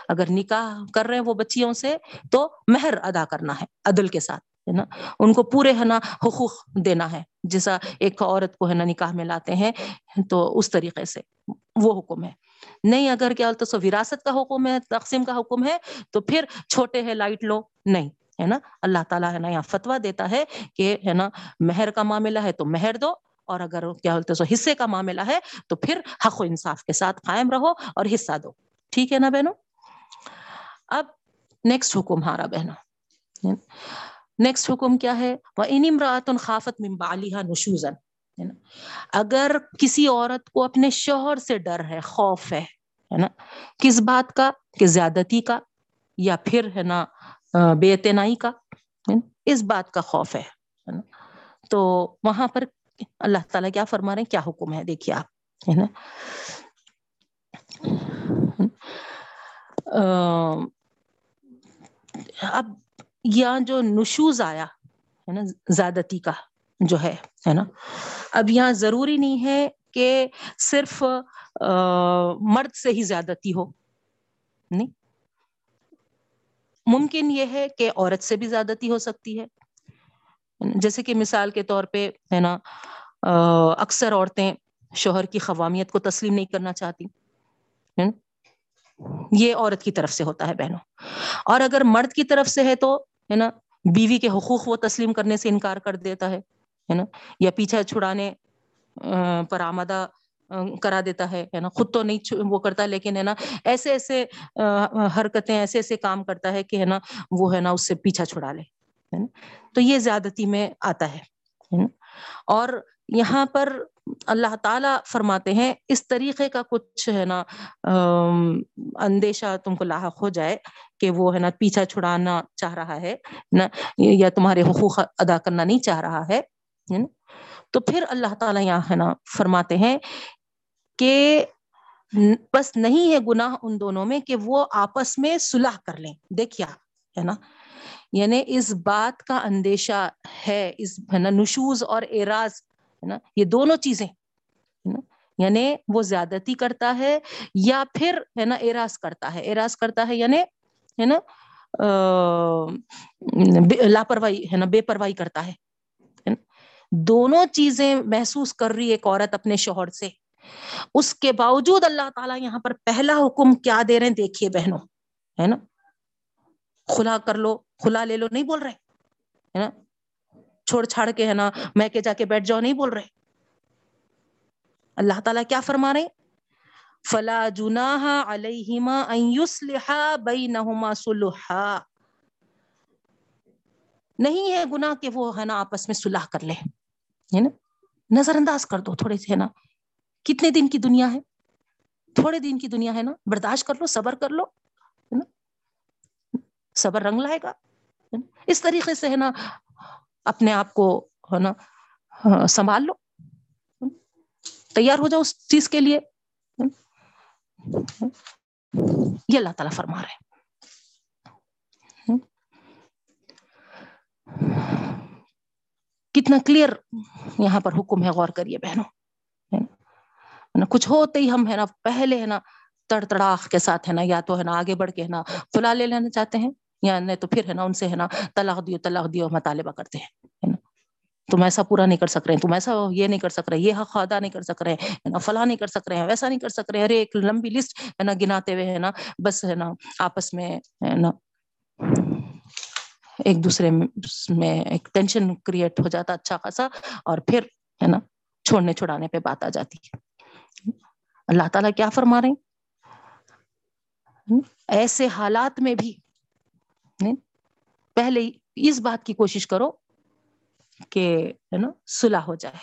اگر نکاح کر رہے ہیں وہ بچیوں سے تو مہر ادا کرنا ہے عدل کے ساتھ۔ ہے نا؟ ان کو پورے ہے نا حقوق دینا ہے۔ جیسا ایک عورت کو ہے نا نکاح میں لاتے ہیں، تو اس طریقے سے وہ حکم ہے۔ نہیں، اگر کیا تو وراثت کا حکم ہے، تقسیم کا حکم ہے، تو پھر چھوٹے ہے لائٹ لو۔ نہیں، ہے نا؟ اللہ تعالیٰ ہے نا یہاں فتوا دیتا ہے کہ ہے نا، مہر کا معاملہ ہے تو مہر دو، اور اگر کیا بولتے سو حصے کا معاملہ ہے تو پھر حق و انصاف کے ساتھ قائم رہو اور حصہ دو۔ ٹھیک ہے نا بہنوں؟ اب نیکسٹ حکم ہارا بہنوں۔ نیکسٹ حکم کیا ہے وہ ان انمرات خافت ممبالیہ نشوزن اگر کسی عورت کو اپنے شوہر سے ڈر ہے خوف ہے ہے نا کس بات کا کہ زیادتی کا یا پھر ہے نا بے اعتنائی کا اس بات کا خوف ہے تو وہاں پر اللہ تعالیٰ کیا فرما رہے ہیں کیا حکم ہے دیکھیے آپ ہے نا اب یہاں جو نشوز آیا، ہے نا، زیادتی کا جو ہے ہے نا، اب یہاں ضروری نہیں ہے کہ صرف مرد سے ہی زیادتی ہو، نہیں۔ ممکن یہ ہے کہ عورت سے بھی زیادتی ہو سکتی ہے۔ جیسے کہ مثال کے طور پہ، ہے نا اکثر عورتیں شوہر کی خوامیت کو تسلیم نہیں کرنا چاہتی یہ عورت کی طرف سے ہوتا ہے بہنوں۔ اور اگر مرد کی طرف سے ہے تو ہے نا؟ بیوی کے حقوق وہ تسلیم کرنے سے انکار کر دیتا ہے نا؟ یا پیچھا چھڑانے پر آمدہ کرا دیتا ہے نا؟ خود تو نہیں وہ کرتا، لیکن ہے نا، ایسے ایسے حرکتیں، ایسے ایسے کام کرتا ہے کہ ہے نا، وہ ہے نا، اس سے پیچھا چھڑا لے تو یہ زیادتی میں آتا ہے اور یہاں پر اللہ تعالی فرماتے ہیں، اس طریقے کا کچھ ہے نا اندیشہ تم کو لاحق ہو جائے کہ وہ ہے نا پیچھا چھڑانا چاہ رہا ہے، نا، یا تمہارے حقوق ادا کرنا نہیں چاہ رہا ہے تو پھر اللہ تعالیٰ یہاں ہے نا فرماتے ہیں کہ بس نہیں ہے گناہ ان دونوں میں کہ وہ آپس میں صلح کر لیں۔ دیکھیا ہے نا؟ یعنی اس بات کا اندیشہ ہے، اس ہے نا نشوز اور اعراض ہے نا؟ یہ دونوں چیزیں یعنی وہ زیادتی کرتا ہے یا پھر، ہے نا اعراض کرتا ہے۔ اعراض کرتا ہے یعنی ہے نا لاپرواہی، ہے نا، بے پرواہی کرتا ہے۔ دونوں چیزیں محسوس کر رہی ایک عورت اپنے شوہر سے۔ اس کے باوجود اللہ تعالیٰ یہاں پر پہلا حکم کیا دے رہے ہیں؟ دیکھیے بہنوں، ہے نا؟ کھلا کر لو، کھلا لے لو، نہیں بول رہے، ہے نا؟ چھوڑ چھاڑ کے ہے نا، میں کے جا کے بیٹھ جاؤ، نہیں بول رہے۔ اللہ تعالیٰ کیا فرما رہے فلا جناح علیہما ان یصلحا بینہما صلحا۔ نہیں ہے گناہ کہ وہ ہے نا آپس میں صلح کر لے۔ ہے نا؟ نظر انداز کر دو تھوڑے سے، ہے نا؟ کتنے دن کی دنیا ہے؟ تھوڑے دن کی دنیا ہے نا؟ برداشت کر لو، صبر کر لو، ہے نا؟ صبر رنگ لائے گا۔ اس طریقے سے، ہے نا؟ اپنے آپ کو، ہے نا ہاں، سنبھال لو۔ تیار ہو جاؤ اس چیز کے لیے۔ یہ اللہ تعالیٰ فرما رہے کتنا کلیئر یہاں پر حکم ہے، غور کریے بہنوں۔ کچھ ہوتے ہی ہم، ہے نا، پہلے، ہے نا تڑ تڑاخ کے ساتھ، ہے نا، یا تو، ہے نا، آگے بڑھ کے، ہے نا کھلا لے لینا چاہتے ہیں۔ یا نہیں تو پھر ہے نا ان سے ہے نا طلاق دیو طلاق دیو مطالبہ کرتے ہیں تم ایسا پورا نہیں کر سک رہے، تم ایسا یہ نہیں کر سک رہے، یہ حق ادا نہیں کر سک رہے فلاں نہیں کر سک رہے ہیں ویسا نہیں کر سک رہے ارے ایک لمبی لسٹ ہے نا گناتے ہوئے، ہے نا؟ بس ہے نا آپس میں، ہے نا؟ ایک دوسرے میں ایک ٹینشن کریٹ ہو جاتا اچھا خاصا، اور پھر ہے نا چھوڑنے چھڑانے پہ بات آ جاتی ہے۔ اللہ تعالیٰ کیا فرما رہے ہیں؟ ایسے حالات میں بھی پہلے اس بات کی کوشش کرو کہ، ہے نا، صلح ہو جائے۔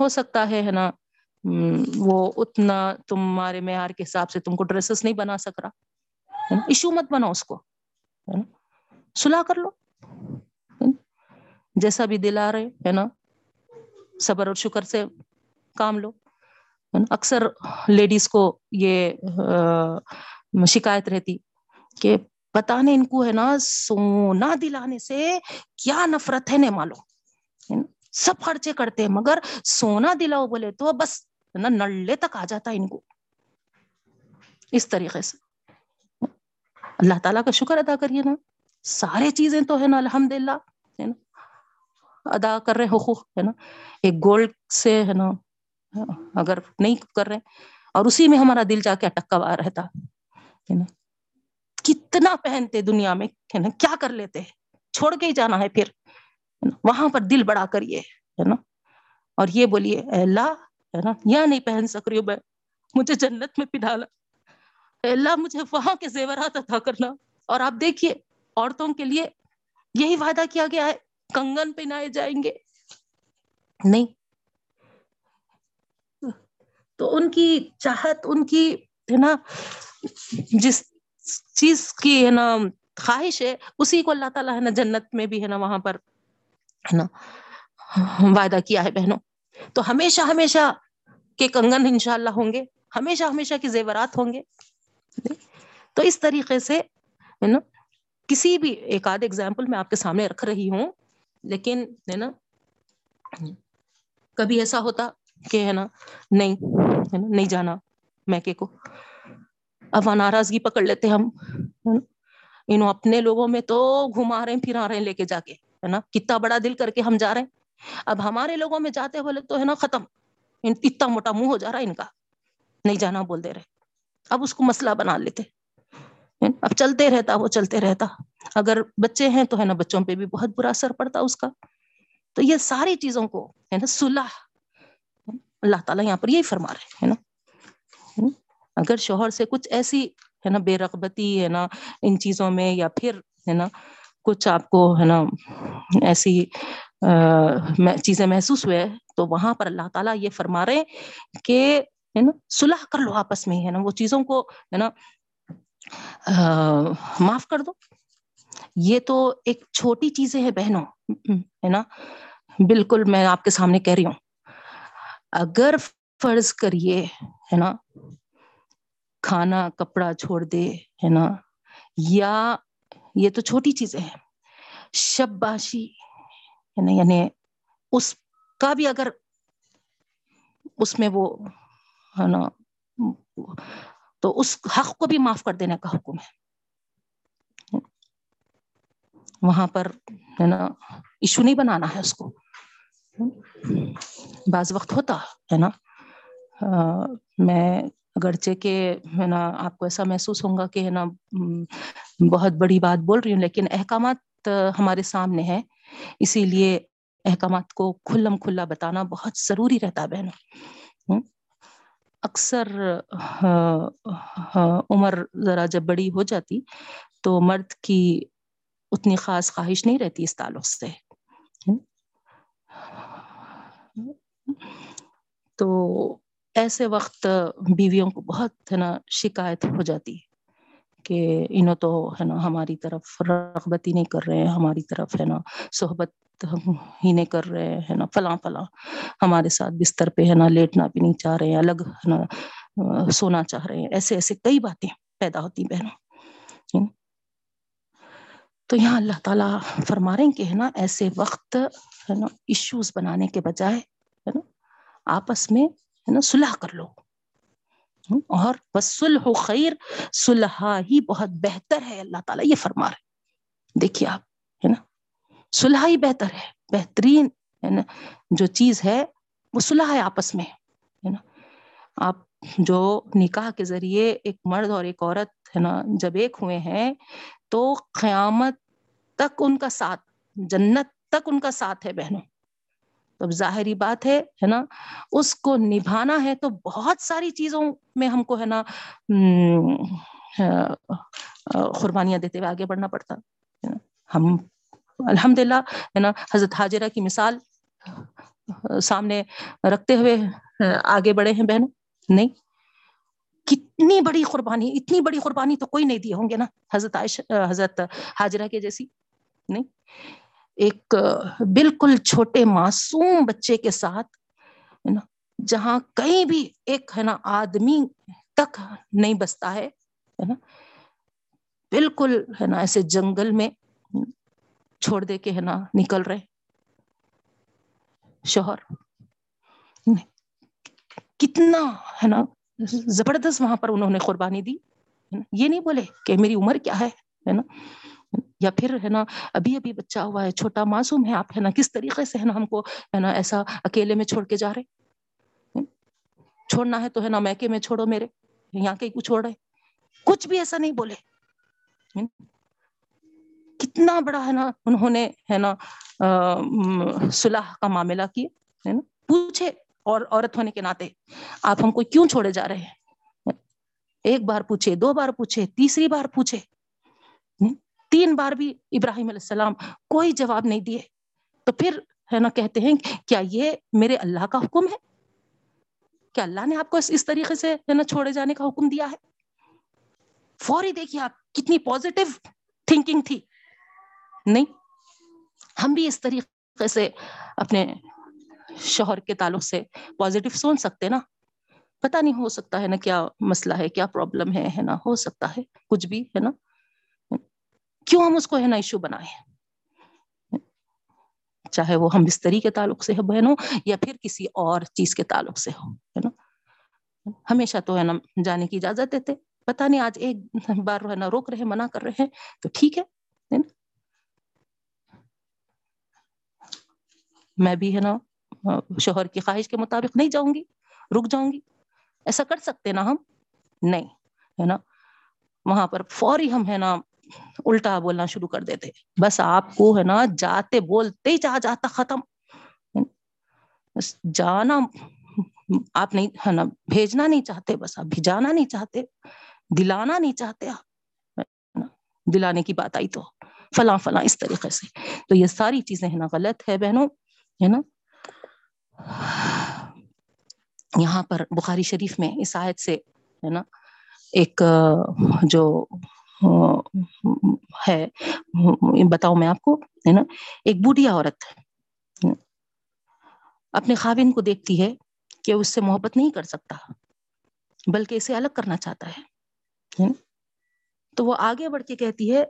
ہو سکتا ہے ہے نا وہ اتنا تمہارے معیار کے حساب سے تم کو ڈریسز نہیں بنا سک رہا۔ ایشو مت بنا اس کو۔ سلا کر لو۔ جیسا بھی دل آ رہے، ہے نا، صبر اور شکر سے کام لو۔ اکثر لیڈیز کو یہ شکایت رہتی۔ کہ پتا نہیں ان کو ہے نا، سونا دلانے سے کیا نفرت ہے نہیں معلوم سب خرچے کرتے ہیں، مگر سونا دلاؤ بولے تو بس نا، نلے تک آ جاتا ہے ان کو۔ اس طریقے سے۔ اللہ تعالیٰ کا شکر ادا کریے نا۔ سارے چیزیں تو ہے نا الحمد للہ ہے نا۔ ادا کر رہے حقوق، ہے نا۔ ایک گولڈ سے ہے نا، اگر نہیں کر رہے، اور اسی میں ہمارا دل جا کے اٹکا ہوا رہتا، ہے نا۔ کتنا پہنتے دنیا میں؟ ہے نا؟ کیا کر لیتے چھوڑ کے ہی جانا ہے پھر وہاں پر دل بڑا کریے، ہے نا؟ اور یہ بولیے اللہ، ہے نا؟ یا نہیں پہن سک رہی ہوں میں، مجھے جنت میں پھالا اللہ، مجھے وہاں کے زیورات عطا کرنا۔ اور آپ دیکھیے، عورتوں کے لیے یہی وعدہ کیا گیا ہے، کنگن پہنائے جائیں گے۔ نہیں۔ تو ان کی چاہت، ان کی، ہے نا، جس چیز کی ہے نا، خواہش ہے، اسی کو اللہ تعالیٰ ہے نا جنت میں بھی ہے نا وہاں پر ہے نا وعدہ کیا ہے بہنوں۔ تو ہمیشہ ہمیشہ کے کنگن انشاءاللہ ہوں گے، ہمیشہ ہمیشہ کے زیورات ہوں گے۔ تو اس طریقے سے ہے نا، کسی بھی ایک آدھ ایگزامپل میں آپ کے سامنے رکھ رہی ہوں، لیکن ہے نا، کبھی ایسا ہوتا کہ ہے نا، نہیں، ہے نا، نہیں جانا میکے کو۔ اب ناراضگی پکڑ لیتے ہم انہوں اپنے لوگوں میں تو گھما رہے ہیں پھر آ رہے ہیں لے کے جا کے، ہے نا؟ کتنا بڑا دل کر کے ہم جا رہے ہیں۔ اب ہمارے لوگوں میں جاتے بولے تو، ہے نا، ختم۔ اتنا موٹا منہ ہو جا رہا ہے ان کا۔ نہیں جانا بول دے رہے۔ اب اس کو مسئلہ بنا لیتے۔ اب چلتے رہتا، وہ چلتے رہتا۔ اگر بچے ہیں تو، ہے نا، بچوں پہ بھی بہت برا اثر پڑتا اس کا۔ تو یہ ساری چیزوں کو، ہے نا، صلح۔ اللہ تعالیٰ یہاں پر یہی فرما رہے ہے نا؟ اگر شوہر سے کچھ ایسی، ہے نا، بے رغبتی، ہے نا، ان چیزوں میں، یا پھر، ہے نا، کچھ آپ کو، ہے نا، ایسی چیزیں محسوس ہوئے، تو وہاں پر اللہ تعالیٰ یہ فرما رہے کہ، ہے نا، صلح کر لو آپس میں، ہے نا، وہ چیزوں کو، ہے نا معاف کر دو۔ یہ تو ایک چھوٹی چیزیں ہیں بہنوں، ہے نا، بالکل میں آپ کے سامنے کہہ رہی ہوں۔ اگر فرض کریے، ہے نا کھانا کپڑا چھوڑ دے، ہے نا؟ یا یہ تو چھوٹی چیزیں ہیں شب باشی ہے نا؟ یعنی اس کا بھی اگر اس میں وہ، ہے نا؟ تو اس حق کو بھی معاف کر دینے کا حکم ہے۔ وہاں پر، ہے نا، ایشو نہیں بنانا ہے اس کو۔ بعض وقت ہوتا، ہے نا؟ میں اگرچہ کہ ہے نا، آپ کو ایسا محسوس ہوگا کہ ہے نا بہت بڑی بات بول رہی ہوں، لیکن احکامات ہمارے سامنے ہیں، اسی لیے احکامات کو کھلم کھلا بتانا بہت ضروری رہتا بہنوں۔ اکثر عمر ذرا جب بڑی ہو جاتی تو مرد کی اتنی خاص خواہش نہیں رہتی اس تعلق سے۔ تو ایسے وقت بیویوں کو بہت ہے نا شکایت ہو جاتی کہ انہوں تو ہے نا ہماری طرف رغبت ہی نہیں کر رہے ہیں، ہماری طرف ہے نا صحبت ہی نہیں کر رہے ہیں نا فلاں فلاں۔ ہمارے ساتھ بستر پہ ہے نا لیٹنا بھی نہیں چاہ رہے ہیں، الگ ہے نا سونا چاہ رہے ہیں۔ ایسے ایسے کئی باتیں پیدا ہوتی بہنوں۔ تو یہاں اللہ تعالیٰ فرما رہے ہیں کہ ہے نا ایسے وقت ہے نا ایشوز بنانے کے بجائے ہے نا آپس میں ہے نا صلح کر لو اور بس سلح خیر صلح ہی بہت بہتر ہے اللہ تعالیٰ یہ فرما رہے دیکھیے آپ ہے نا صلح ہی بہتر ہے بہترین ہے نا جو چیز ہے، وہ صلح ہے آپس میں. ہے نا آپ جو نکاح کے ذریعے ایک مرد اور ایک عورت ہے نا جب ایک ہوئے ہیں، تو قیامت تک ان کا ساتھ، جنت تک ان کا ساتھ ہے بہنوں. اب ظاہری بات ہے ہے نا؟ اس کو نبھانا ہے تو بہت ساری چیزوں میں ہم کو، ہے نا قربانیاں دیتے ہوئے آگے بڑھنا پڑتا ہم الحمد للہ ہے نا، حضرت حاجرہ کی مثال سامنے رکھتے ہوئے آگے بڑھے ہیں بہنوں، نہیں؟ کتنی بڑی قربانی، اتنی بڑی قربانی تو کوئی نہیں دیے ہوں گے نا، حضرت عائش حضرت حاجرہ کے جیسی، نہیں؟ ایک بالکل چھوٹے معصوم بچے کے ساتھ، ہے نا، جہاں کہیں بھی ایک، ہے نا، آدمی تک نہیں بستا ہے نا، بالکل، ہے نا، ایسے جنگل میں چھوڑ دے کے، ہے نا، نکل رہے شوہر، کتنا، ہے نا، زبردست وہاں پر انہوں نے قربانی دی۔ یہ نہیں بولے کہ میری عمر کیا ہے نا یا پھر ہے نا، ابھی ابھی بچہ ہوا ہے، چھوٹا معصوم ہے، آپ ہے نا، کس طریقے سے ہے نا ہم کو ہے نا ایسا اکیلے میں چھوڑ کے جا رہے؟ چھوڑنا ہے تو ہے نا میکے میں چھوڑو میرے، یہاں کے کچھ چھوڑ رہے کچھ بھی ایسا نہیں بولے۔ کتنا بڑا ہے نا انہوں نے ہے نا صلح کا معاملہ کیے ہے نا؟ پوچھے اور عورت ہونے کے ناطے، آپ ہم کو کیوں چھوڑے جا رہے ہیں؟ ایک بار پوچھے، دو بار پوچھے، تیسری بار پوچھے۔ تین بار بھی ابراہیم علیہ السلام کوئی جواب نہیں دیے۔ تو پھر ہے نا کہتے ہیں کیا یہ میرے اللہ کا حکم ہے؟ کیا اللہ نے آپ کو اس طریقے سے ہے نا چھوڑے جانے کا حکم دیا ہے؟ فوری دیکھیے آپ کتنی پازیٹو تھنکنگ تھی۔ نہیں، ہم بھی اس طریقے سے اپنے شوہر کے تعلق سے پازیٹیو سوچ سکتے نا۔ پتا نہیں ہو سکتا ہے نا کیا مسئلہ ہے، کیا پرابلم ہے ہے نا ہو سکتا ہے۔ کچھ بھی، ہے نا۔ کیوں ہم اس کو ہے نا ایشو بنائے چاہے وہ ہم بستری کے تعلق سے ہے بہنوں یا پھر کسی اور چیز کے تعلق سے ہو ہے نا؟ ہمیشہ تو ہے نا جانے کی اجازت دیتے پتا نہیں آج ایک بار ہے نا روک رہے، منع کر رہے ہیں، تو ٹھیک ہے میں بھی ہے نا شوہر کی خواہش کے مطابق نہیں جاؤں گی، رک جاؤں گی، ایسا کر سکتے نا ہم؟ نہیں، ہے نا؟ وہاں پر فوری ہم ہے نا الٹا بولنا شروع کر دیتے۔ بس آپ کو ہے نا، جاتے بولتے ہی چاہ جاتا ختم۔ جانا، آپ نہیں ہے نا، بھیجنا نہیں چاہتے، بس آپ بھیجانا نہیں چاہتے، دلانا نہیں چاہتے آپ۔ دلانے کی بات آئی تو فلاں فلاں اس طریقے سے۔ تو یہ ساری چیزیں ہے نا غلط ہے بہنوں، ہے نا۔ یہاں پر بخاری شریف میں اس آیت سے ہے نا، ایک جو ہے۔ بتاؤ میں آپ کو، ہے نا؟ ایک بوڑھی عورت اپنے خاوند کو دیکھتی ہے کہ اس سے محبت نہیں کر سکتا، بلکہ اسے الگ کرنا چاہتا ہے تو وہ آگے بڑھ کے کہتی ہے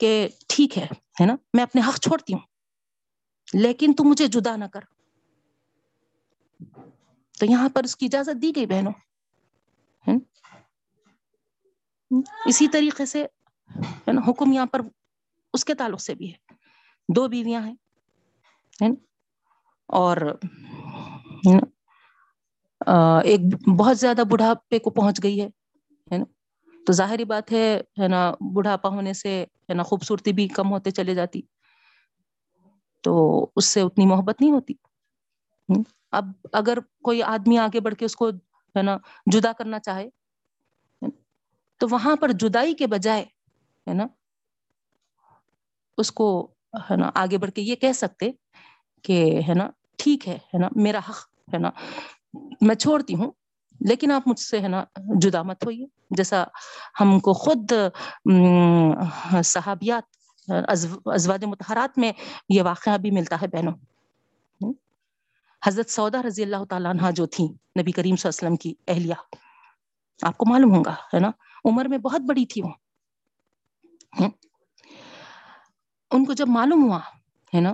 کہ ٹھیک ہے نا؟ میں اپنے حق چھوڑتی ہوں، لیکن تو مجھے جدا نہ کر۔ تو یہاں پر اس کی اجازت دی گئی بہنوں۔ اسی طریقے سے حکم یہاں پر اس کے تعلق سے بھی ہے۔ دو بیویاں ہیں اور ایک بہت زیادہ بڑھاپے کو پہنچ گئی ہے نا۔ تو ظاہری بات ہے نا، بڑھاپا ہونے سے، ہے نا، خوبصورتی بھی کم ہوتے چلے جاتی۔ تو اس سے اتنی محبت نہیں ہوتی۔ اب اگر کوئی آدمی آگے بڑھ کے اس کو، ہے نا، جدا کرنا چاہے تو وہاں پر جدائی کے بجائے، ہے نا، اس کو، ہے نا، آگے بڑھ کے یہ کہہ سکتے کہ، ہے نا، ٹھیک ہے ہے نا، میرا حق، ہے نا، میں چھوڑتی ہوں، لیکن آپ مجھ سے، ہے نا، جدا مت ہوئیے۔ جیسا ہم کو خود صحابیات ازواج متحرات میں یہ واقعہ بھی ملتا ہے بہنوں حضرت سودا رضی اللہ تعالیٰ عنہ جو تھی نبی کریم صلی اللہ علیہ وسلم کی اہلیہ، آپ کو معلوم ہوگا ہے نا عمر میں بہت بڑی تھی وہ۔ ان کو جب معلوم ہوا، ہے نا،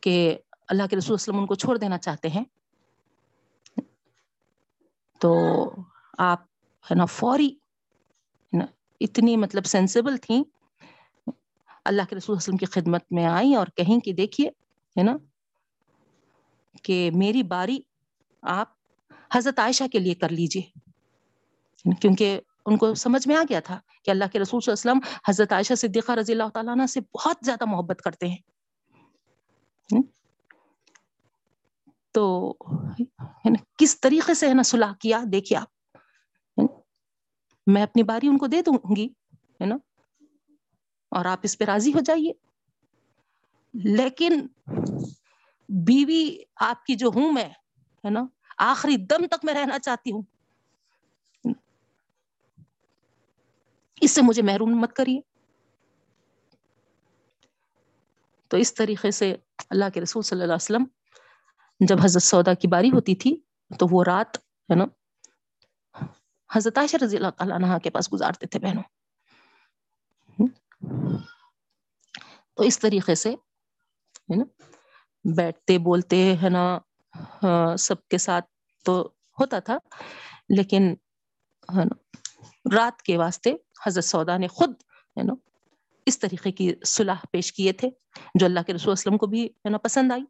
کہ اللہ کے رسول وسلم ان کو چھوڑ دینا چاہتے ہیں، تو آپ، ہے نا، فوری اتنی مطلب سینسیبل تھیں۔ اللہ کے رسول وسلم کی خدمت میں آئیں اور کہیں کہ دیکھیے، ہے نا، کہ میری باری آپ حضرت عائشہ کے لیے کر لیجیے کیونکہ ان کو سمجھ میں آ گیا تھا کہ اللہ کے رسول صلی اللہ علیہ وسلم حضرت عائشہ صدیقہ رضی اللہ تعالیٰ عنہ سے بہت زیادہ محبت کرتے ہیں۔ تو کس طریقے سے ہے نا صلاح کیا؟ دیکھیے آپ۔ میں اپنی باری ان کو دے دوں گی، ہے نا؟ اور آپ اس پہ راضی ہو جائیے۔ لیکن بیوی آپ کی جو ہوں میں، ہے نا، آخری دم تک میں رہنا چاہتی ہوں۔ اس سے مجھے محروم مت کریے۔ تو اس طریقے سے اللہ کے رسول صلی اللہ علیہ وسلم جب حضرت سودا کی باری ہوتی تھی، تو وہ رات، ہے نا، حضرت عائشہ رضی اللہ تعالیٰ عنہ کے پاس گزارتے تھے بہنوں۔ تو اس طریقے سے، ہے نا، بیٹھتے، بولتے، ہے نا ہاں، سب کے ساتھ تو ہوتا تھا، لیکن، ہے نا رات کے واسطے حضرت سودا نے خود ہے نا اس طریقے کی صلاح پیش کیے تھے جو اللہ کے رسول وسلم کو بھی ہے نا پسند آئی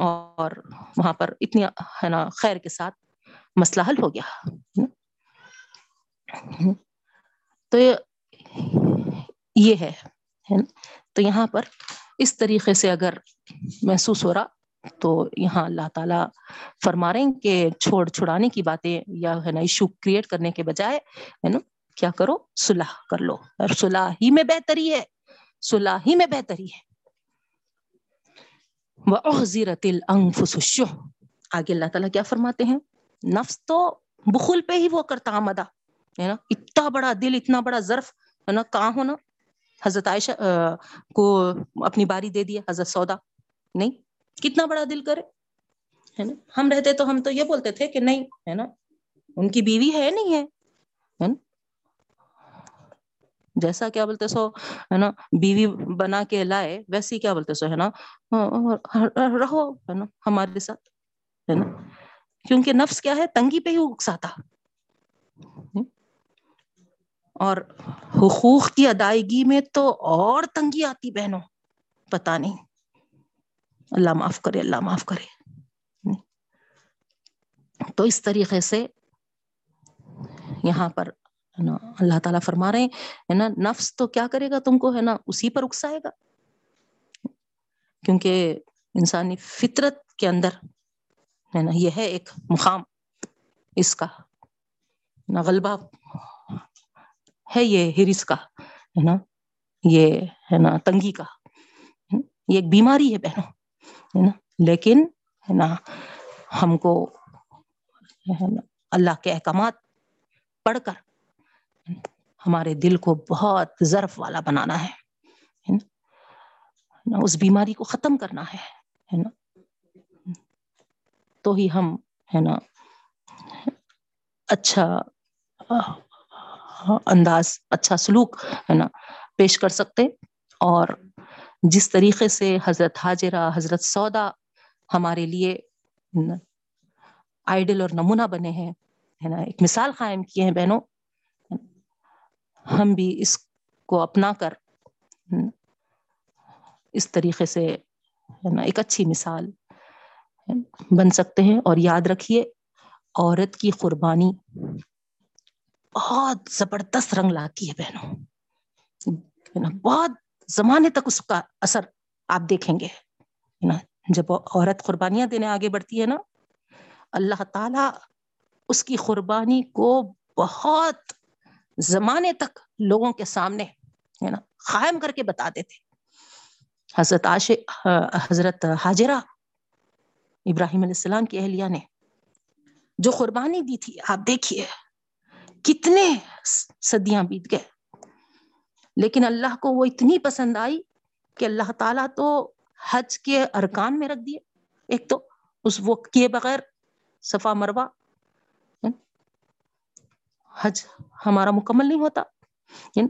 اور وہاں پر اتنی ہے نا خیر کے ساتھ مسئلہ حل ہو گیا تو یہ ہے تو یہاں پر اس طریقے سے اگر محسوس ہو رہا تو یہاں اللہ تعالیٰ فرما رہے ہیں کہ چھوڑ، چھڑانے کی باتیں یا ہے نا ایشو کریٹ کرنے کے بجائے ہے نا کیا کرو؟ صلح کر لو۔ اور صلح ہی میں بہتری ہے۔ صلح ہی میں بہتری ہے۔ وَأُحْزِرَتِ الْأَنفُسُ الشُّحْ آگے اللہ تعالیٰ کیا فرماتے ہیں؟ نفس تو بخل پہ ہی وہ کرتا آمدہ ہے نا؟ اتنا بڑا دل، اتنا بڑا ظرف، ہے نا؟ کہاں ہونا؟ حضرت عائشہ کو اپنی باری دے دیا حضرت سودا۔ نہیں کتنا بڑا دل کرے، ہے نا؟ ہم رہتے تو ہم تو یہ بولتے تھے کہ نہیں، ہے نا؟ ان کی بیوی ہے نہیں ہے؟ جیسا کیا بولتے سو، ہے نا؟ بیوی بنا کے لائے، ویسی کیا بولتے سو، ہے نا؟ ہاں، رہو، ہے نا؟ ہمارے ساتھ، ہے نا؟ کیونکہ نفس کیا ہے؟ تنگی پہ ہی اکساتا۔ اور حقوق کی ادائیگی میں تو اور تنگی آتی بہنوں پتا نہیں۔ اللہ معاف کرے، اللہ معاف کرے۔ تو اس طریقے سے یہاں پر نا، اللہ تعالیٰ فرما رہے ہیں نا، نفس تو کیا کرے گا تم کو، ہے نا، اسی پر اکسائے گا۔ کیونکہ انسانی فطرت کے اندر، ہے نا، یہ ہے ایک مقام۔ اس کا نا غلبہ ہے یہ ہرس کا، ہے نا، یہ، ہے نا، تنگی کا۔ یہ ایک بیماری ہے بہنوں۔ ہے نا؟ لیکن ہے نا، ہم کو اللہ کے احکامات پڑھ کر ہمارے دل کو بہت ضرف والا بنانا ہے اس بیماری کو ختم کرنا ہے نا؟ تو ہی ہم، ہے نا اچھا انداز اچھا سلوک، ہے نا، پیش کر سکتے اور جس طریقے سے حضرت حاجرہ، حضرت سودا ہمارے لیے آئیڈل اور نمونہ بنے ہیں، ہے نا؟ ایک مثال قائم کیے ہیں بہنوں۔ ہم بھی اس کو اپنا کر اس طریقے سے، ہے نا، ایک اچھی مثال بن سکتے ہیں۔ اور یاد رکھیے، عورت کی قربانی بہت زبردست رنگ لاتی ہے بہنوں۔ بہت زمانے تک اس کا اثر آپ دیکھیں گے۔ نا؟ جب عورت قربانیاں دینے آگے بڑھتی ہے نا، اللہ تعالی اس کی قربانی کو بہت زمانے تک لوگوں کے سامنے، ہے نا، قائم کر کے بتا دیتے۔ حضرت عاش حضرت حاجرہ ابراہیم علیہ السلام کی اہلیہ نے جو قربانی دی تھی، آپ دیکھیے کتنے صدیاں بیت گئے۔ لیکن اللہ کو وہ اتنی پسند آئی کہ اللہ تعالیٰ تو حج کے ارکان میں رکھ دیے۔ ایک تو اس وہ کیے بغیر صفا مروا یعنی حج ہمارا مکمل نہیں ہوتا یعنی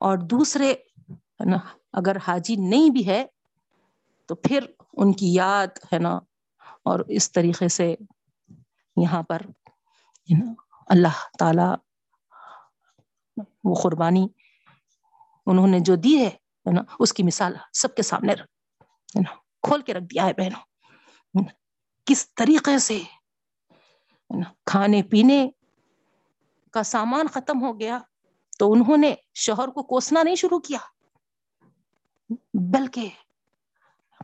اور دوسرے اگر حاجی نہیں بھی ہے تو پھر ان کی یاد ہے نا، اور اس طریقے سے یہاں پر یعنی اللہ تعالی وہ قربانی انہوں نے جو دی ہے نا، اس کی مثال سب کے سامنے کھول کے رکھ دیا ہے بہنوں۔ کس طریقے سے کھانے پینے کا سامان ختم ہو گیا تو انہوں نے شوہر کو کوسنا نہیں شروع کیا، بلکہ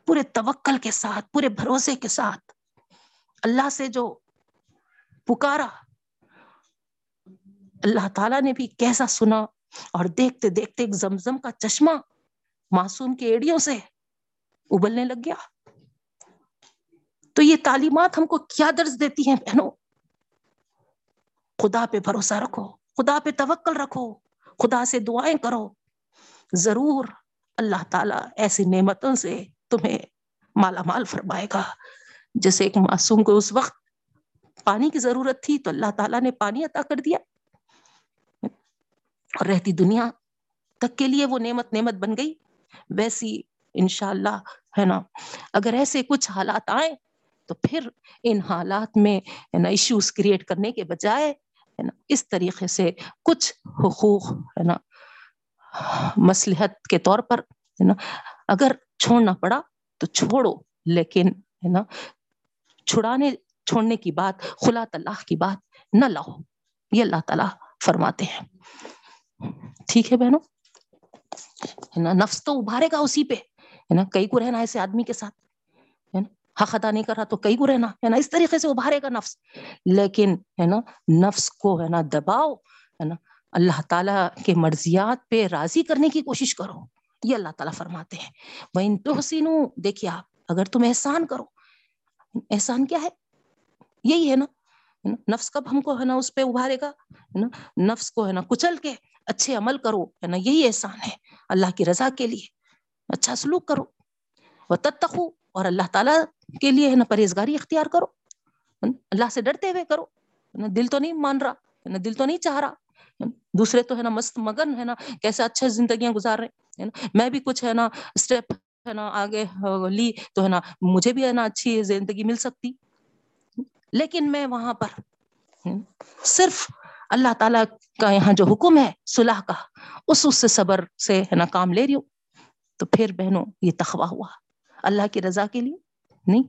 پورے توکل کے ساتھ، پورے بھروسے کے ساتھ اللہ سے جو پکارا، اللہ تعالیٰ نے بھی کیسا سنا۔ اور دیکھتے دیکھتے ایک زمزم کا چشمہ معصوم کے ایڑیوں سے ابلنے لگ گیا۔ تو یہ تعلیمات ہم کو کیا درج دیتی ہیں بہنوں؟ خدا پہ بھروسہ رکھو، خدا پہ توکل رکھو، خدا سے دعائیں کرو۔ ضرور اللہ تعالیٰ ایسی نعمتوں سے تمہیں مالا مال فرمائے گا۔ جیسے ایک معصوم کو اس وقت پانی کی ضرورت تھی تو اللہ تعالیٰ نے پانی عطا کر دیا۔ اور رہتی دنیا تک کے لیے وہ نعمت نعمت بن گئی۔ ویسی انشاءاللہ، ہے نا، اگر ایسے کچھ حالات آئیں تو پھر ان حالات میں نا ایشوز کریٹ کرنے کے بجائے، ہے نا، اس طریقے سے کچھ حقوق، ہے نا مسلحت کے طور پر، ہے نا، اگر چھوڑنا پڑا تو چھوڑو، لیکن، ہے نا، چھڑانے، چھوڑنے کی بات، خلا اللہ کی بات نہ لاؤ، یہ اللہ تعالیٰ فرماتے ہیں۔ ٹھیک ہے بہنوں؟ ہے نا؟ نفس تو ابھارے گا اسی پہ، ہے نا؟ کئی کو رہنا ایسے آدمی کے ساتھ، ہے نا؟ حق ادا نہیں کر رہا تو کئی کو رہنا؟ ہے نا؟ اس طریقے سے ابھارے گا نفس۔ لیکن، ہے نا؟ نفس کو، ہے نا؟ دباؤ، ہے نا؟ اللہ تعالیٰ کے مرضیات پہ راضی کرنے کی کوشش کرو۔ یہ اللہ تعالیٰ فرماتے ہیں۔ وہ ان تو حسین دیکھیے آپ، اگر تم احسان کرو، احسان کیا ہے؟ یہی ہے نا؟ نفس کب ہم کو ہے نا اس پہ ابھارے گا؟ ہے نا؟ نفس کو ہے نا کچل کے اچھے عمل کرو، ہے نا؟ یہی احسان ہے اللہ کی رضا کے لیے اچھا سلوک کرو۔ وہ تتخو اور اللہ تعالیٰ کے لیے ہے نا پرہیزگاری اختیار کرو۔ اللہ سے ڈرتے ہوئے کرو۔ دل تو نہیں مان رہا دل تو نہیں چاہ رہا۔ دوسرے تو ہے نا مست مگن، ہے نا؟ کیسے اچھے زندگیاں گزار رہے ہیں؟ میں بھی کچھ ہے نا اسٹیپ ہے نا، آگے لی تو ہے نا مجھے بھی ہے نا اچھی زندگی مل سکتی۔ لیکن میں وہاں پر صرف اللہ تعالیٰ کا یہاں جو حکم ہے صلح کا، اس اس سے صبر سے ہے نا کام لے رہی ہوں۔ تو پھر بہنوں، یہ تخوا ہوا۔ اللہ کی رضا کے لیے؟ نہیں۔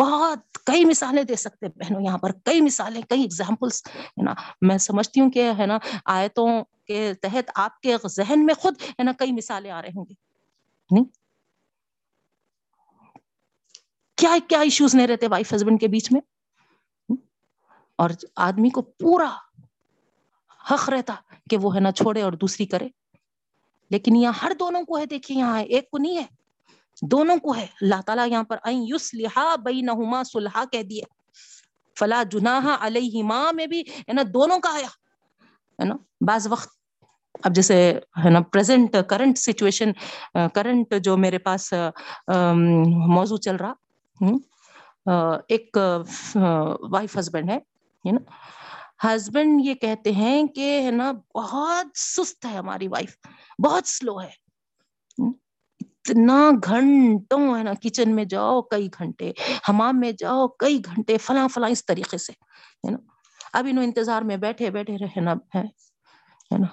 بہت کئی مثالیں دے سکتے بہنوں یہاں پر۔ کئی مثالیں، کئی ایگزامپلس ہے نا؟ میں سمجھتی ہوں کہ، ہے نا، آیتوں کے تحت آپ کے ذہن میں خود، ہے نا، کئی مثالیں آ رہے ہوں گے نہیں۔ کیا کیا ایشوز نہیں رہتے وائف ہسبینڈ کے بیچ میں؟ اور آدمی کو پورا حق رہتا کہ وہ ہے نا چھوڑے اور دوسری کرے۔ لیکن یہاں ہر دونوں کو ہے، دیکھیے یہاں ہے، ایک کو نہیں ہے، دونوں کو ہے۔ اللہ تعالیٰ یہاں پر یوس لہا بئی نہما سلحا کہہ دیے۔ فلا جناح علیہما میں بھی، ہے نا، دونوں کا آیا۔ ہے نا، بعض وقت اب جیسے ہے نا پریزنٹ کرنٹ سچویشن کرنٹ جو میرے پاس موضوع چل رہا ایک وائف ہسبینڈ ہے نا۔ ہسبینڈ یہ کہتے ہیں کہ، ہے نا، بہت سست ہے ہماری وائف بہت سلو ہے۔ اتنا گھنٹوں، ہے نا کچن میں جاؤ، کئی گھنٹے، حمام میں جاؤ، کئی گھنٹے، فلاں فلاں اس طریقے سے، ہے نا۔ اب انہوں انتظار میں بیٹھے بیٹھے رہے نا، ہے نا۔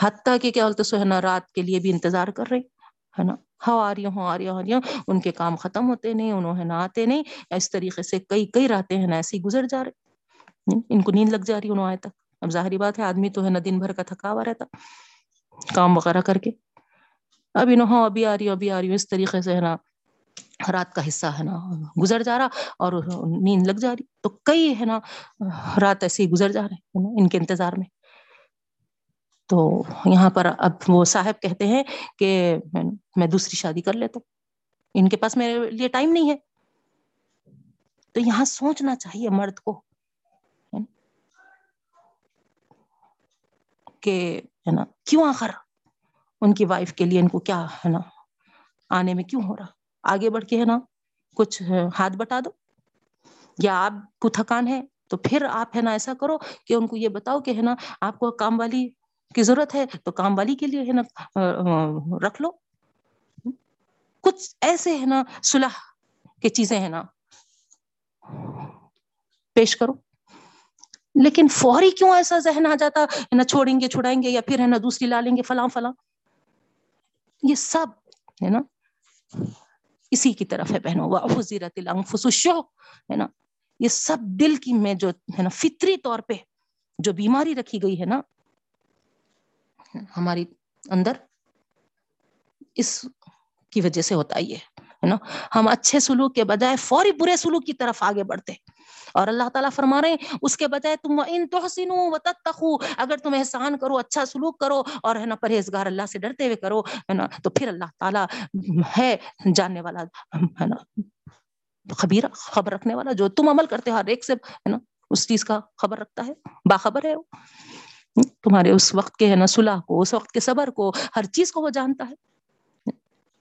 حتیٰ کہ کیا بولتے سو، ہے نا، رات کے لیے بھی انتظار کر رہے۔ ہے نا؟ ہاں آ رہی ہوں، آ رہی ہوں، آ رہی ہوں۔ ان کے کام ختم ہوتے نہیں، انہوں ہے نا آتے نہیں۔ اس طریقے سے کئی کئی راتیں ہیں نا ایسے ہی گزر جا رہے ان کو نیند لگ جا رہی انہوں آئے تک۔ اب ظاہری بات ہے، آدمی تو ہے نا دن بھر کا تھکا ہوا رہتا۔ کام وغیرہ کر کے۔ ابھی نہ ہو ہاں، ابھی آ رہی ہو ابھی آ رہی ہو اس طریقے سے ہے نا رات کا حصہ ہے نا گزر جا رہا اور نیند لگ جا رہی۔ تو کئی ہے نا رات ایسے ہی گزر جا رہے ہیں ان کے انتظار میں۔ تو یہاں پر اب وہ صاحب کہتے ہیں کہ میں دوسری شادی کر لیتا ہوں۔ ان کے پاس میرے لیے ٹائم نہیں ہے۔ تو یہاں سوچنا چاہیے مرد کو کہ، ہے نا، کیوں آخر؟ ان کی وائف کے لیے ان کو کیا، ہے نا، آنے میں کیوں ہو رہا؟ آگے بڑھ کے، ہے نا، کچھ ہاتھ بٹا دو۔ یا آپ کو تھکان ہے تو پھر آپ، ہے نا، ایسا کرو کہ ان کو یہ بتاؤ کہ، ہے نا، آپ کو کام والی کی ضرورت ہے تو کام والی کے لیے ہے نا رکھ لو۔ کچھ ایسے ہے نا صلح کی چیزیں ہیں نا، پیش کرو۔ لیکن فوری کیوں ایسا ذہن آ جاتا؟ ہے نا چھوڑیں گے، چھڑائیں گے یا پھر ہے نا دوسری لا لیں گے، فلاں فلاں۔ یہ سب ہے نا، اسی کی طرف ہے بہنوں۔ وزیرت ہے نا، یہ سب دل کی میں جو ہے نا فطری طور پہ جو بیماری رکھی گئی ہے نا ہماری اندر اس کی وجہ سے ہوتا ہی ہے نا؟ ہم اچھے سلوک کے بجائے فوری برے سلوک کی طرف آگے بڑھتے اور اللہ تعالیٰ فرما رہے ہیں، اس کے بجائے تم ان تحسین اگر تم احسان کرو اچھا سلوک کرو اور ہے نا پرہیزگار اللہ سے ڈرتے ہوئے کرو، ہے نا؟ تو پھر اللہ تعالیٰ ہے جاننے والا، ہے نا؟ خبیر، خبر رکھنے والا، جو تم عمل کرتے ہو، ہر ایک سے، ہے نا؟ اس چیز کا خبر رکھتا ہے، باخبر ہے وہ۔ تمہارے اس وقت کے ہے نا صلح کو، اس وقت کے صبر کو، ہر چیز کو وہ جانتا ہے۔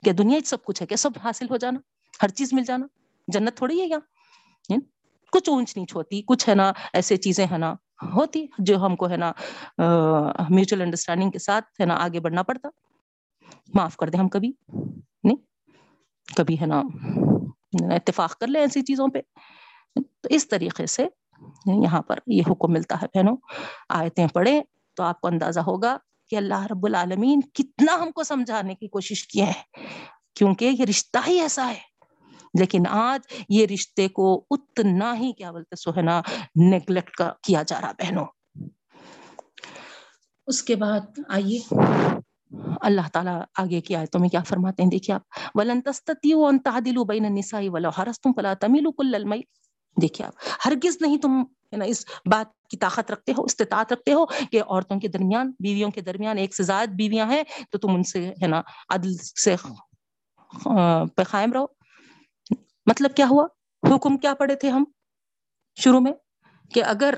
کہ دنیا سب کچھ ہے، کہ سب حاصل ہو جانا، ہر چیز مل جانا۔ جنت تھوڑی ہے یہاں یعنی کچھ اونچ نیچ ہوتی، کچھ ہے نا ایسے چیزیں ہے نا ہوتی جو ہم کو ہے نا میوچل انڈرسٹینڈنگ کے ساتھ ہے نا آگے بڑھنا پڑتا۔ معاف کر دیں ہم کبھی، نہیں؟ کبھی ہے نا اتفاق کر لیں ایسی چیزوں پہ۔ تو اس طریقے سے یہاں پر یہ حکم ملتا ہے۔ بہنوں، آیتیں پڑھیں تو آپ کو اندازہ ہوگا کہ اللہ رب العالمین کتنا ہم کو سمجھانے کی کوشش کیے ہیں، کیونکہ یہ رشتہ ہی ایسا ہے۔ لیکن آج یہ رشتے کو اتنا ہی کیا بولتے سو ہے نا نیگلیکٹ کیا جا رہا بہنوں۔ اس کے بعد آئیے۔ اللہ تعالیٰ آگے کی آیتوں میں کیا فرماتے ہیں؟ دیکھیے آپ۔ ولن تستطيعوا ان تعدلوا بين النساء ولو حرصتم فلا تميلوا كل الميل دیکھیے آپ، ہرگز نہیں تم، ہے نا، اس بات کی طاقت رکھتے ہو، استطاعت رکھتے ہو کہ عورتوں کے درمیان، بیویوں کے درمیان ایک سے زائد بیویاں ہیں تو تم ان سے، ہے نا، عدل سے پہ قائم رہو۔ مطلب کیا ہوا؟ حکم کیا پڑے تھے ہم شروع میں؟ کہ اگر،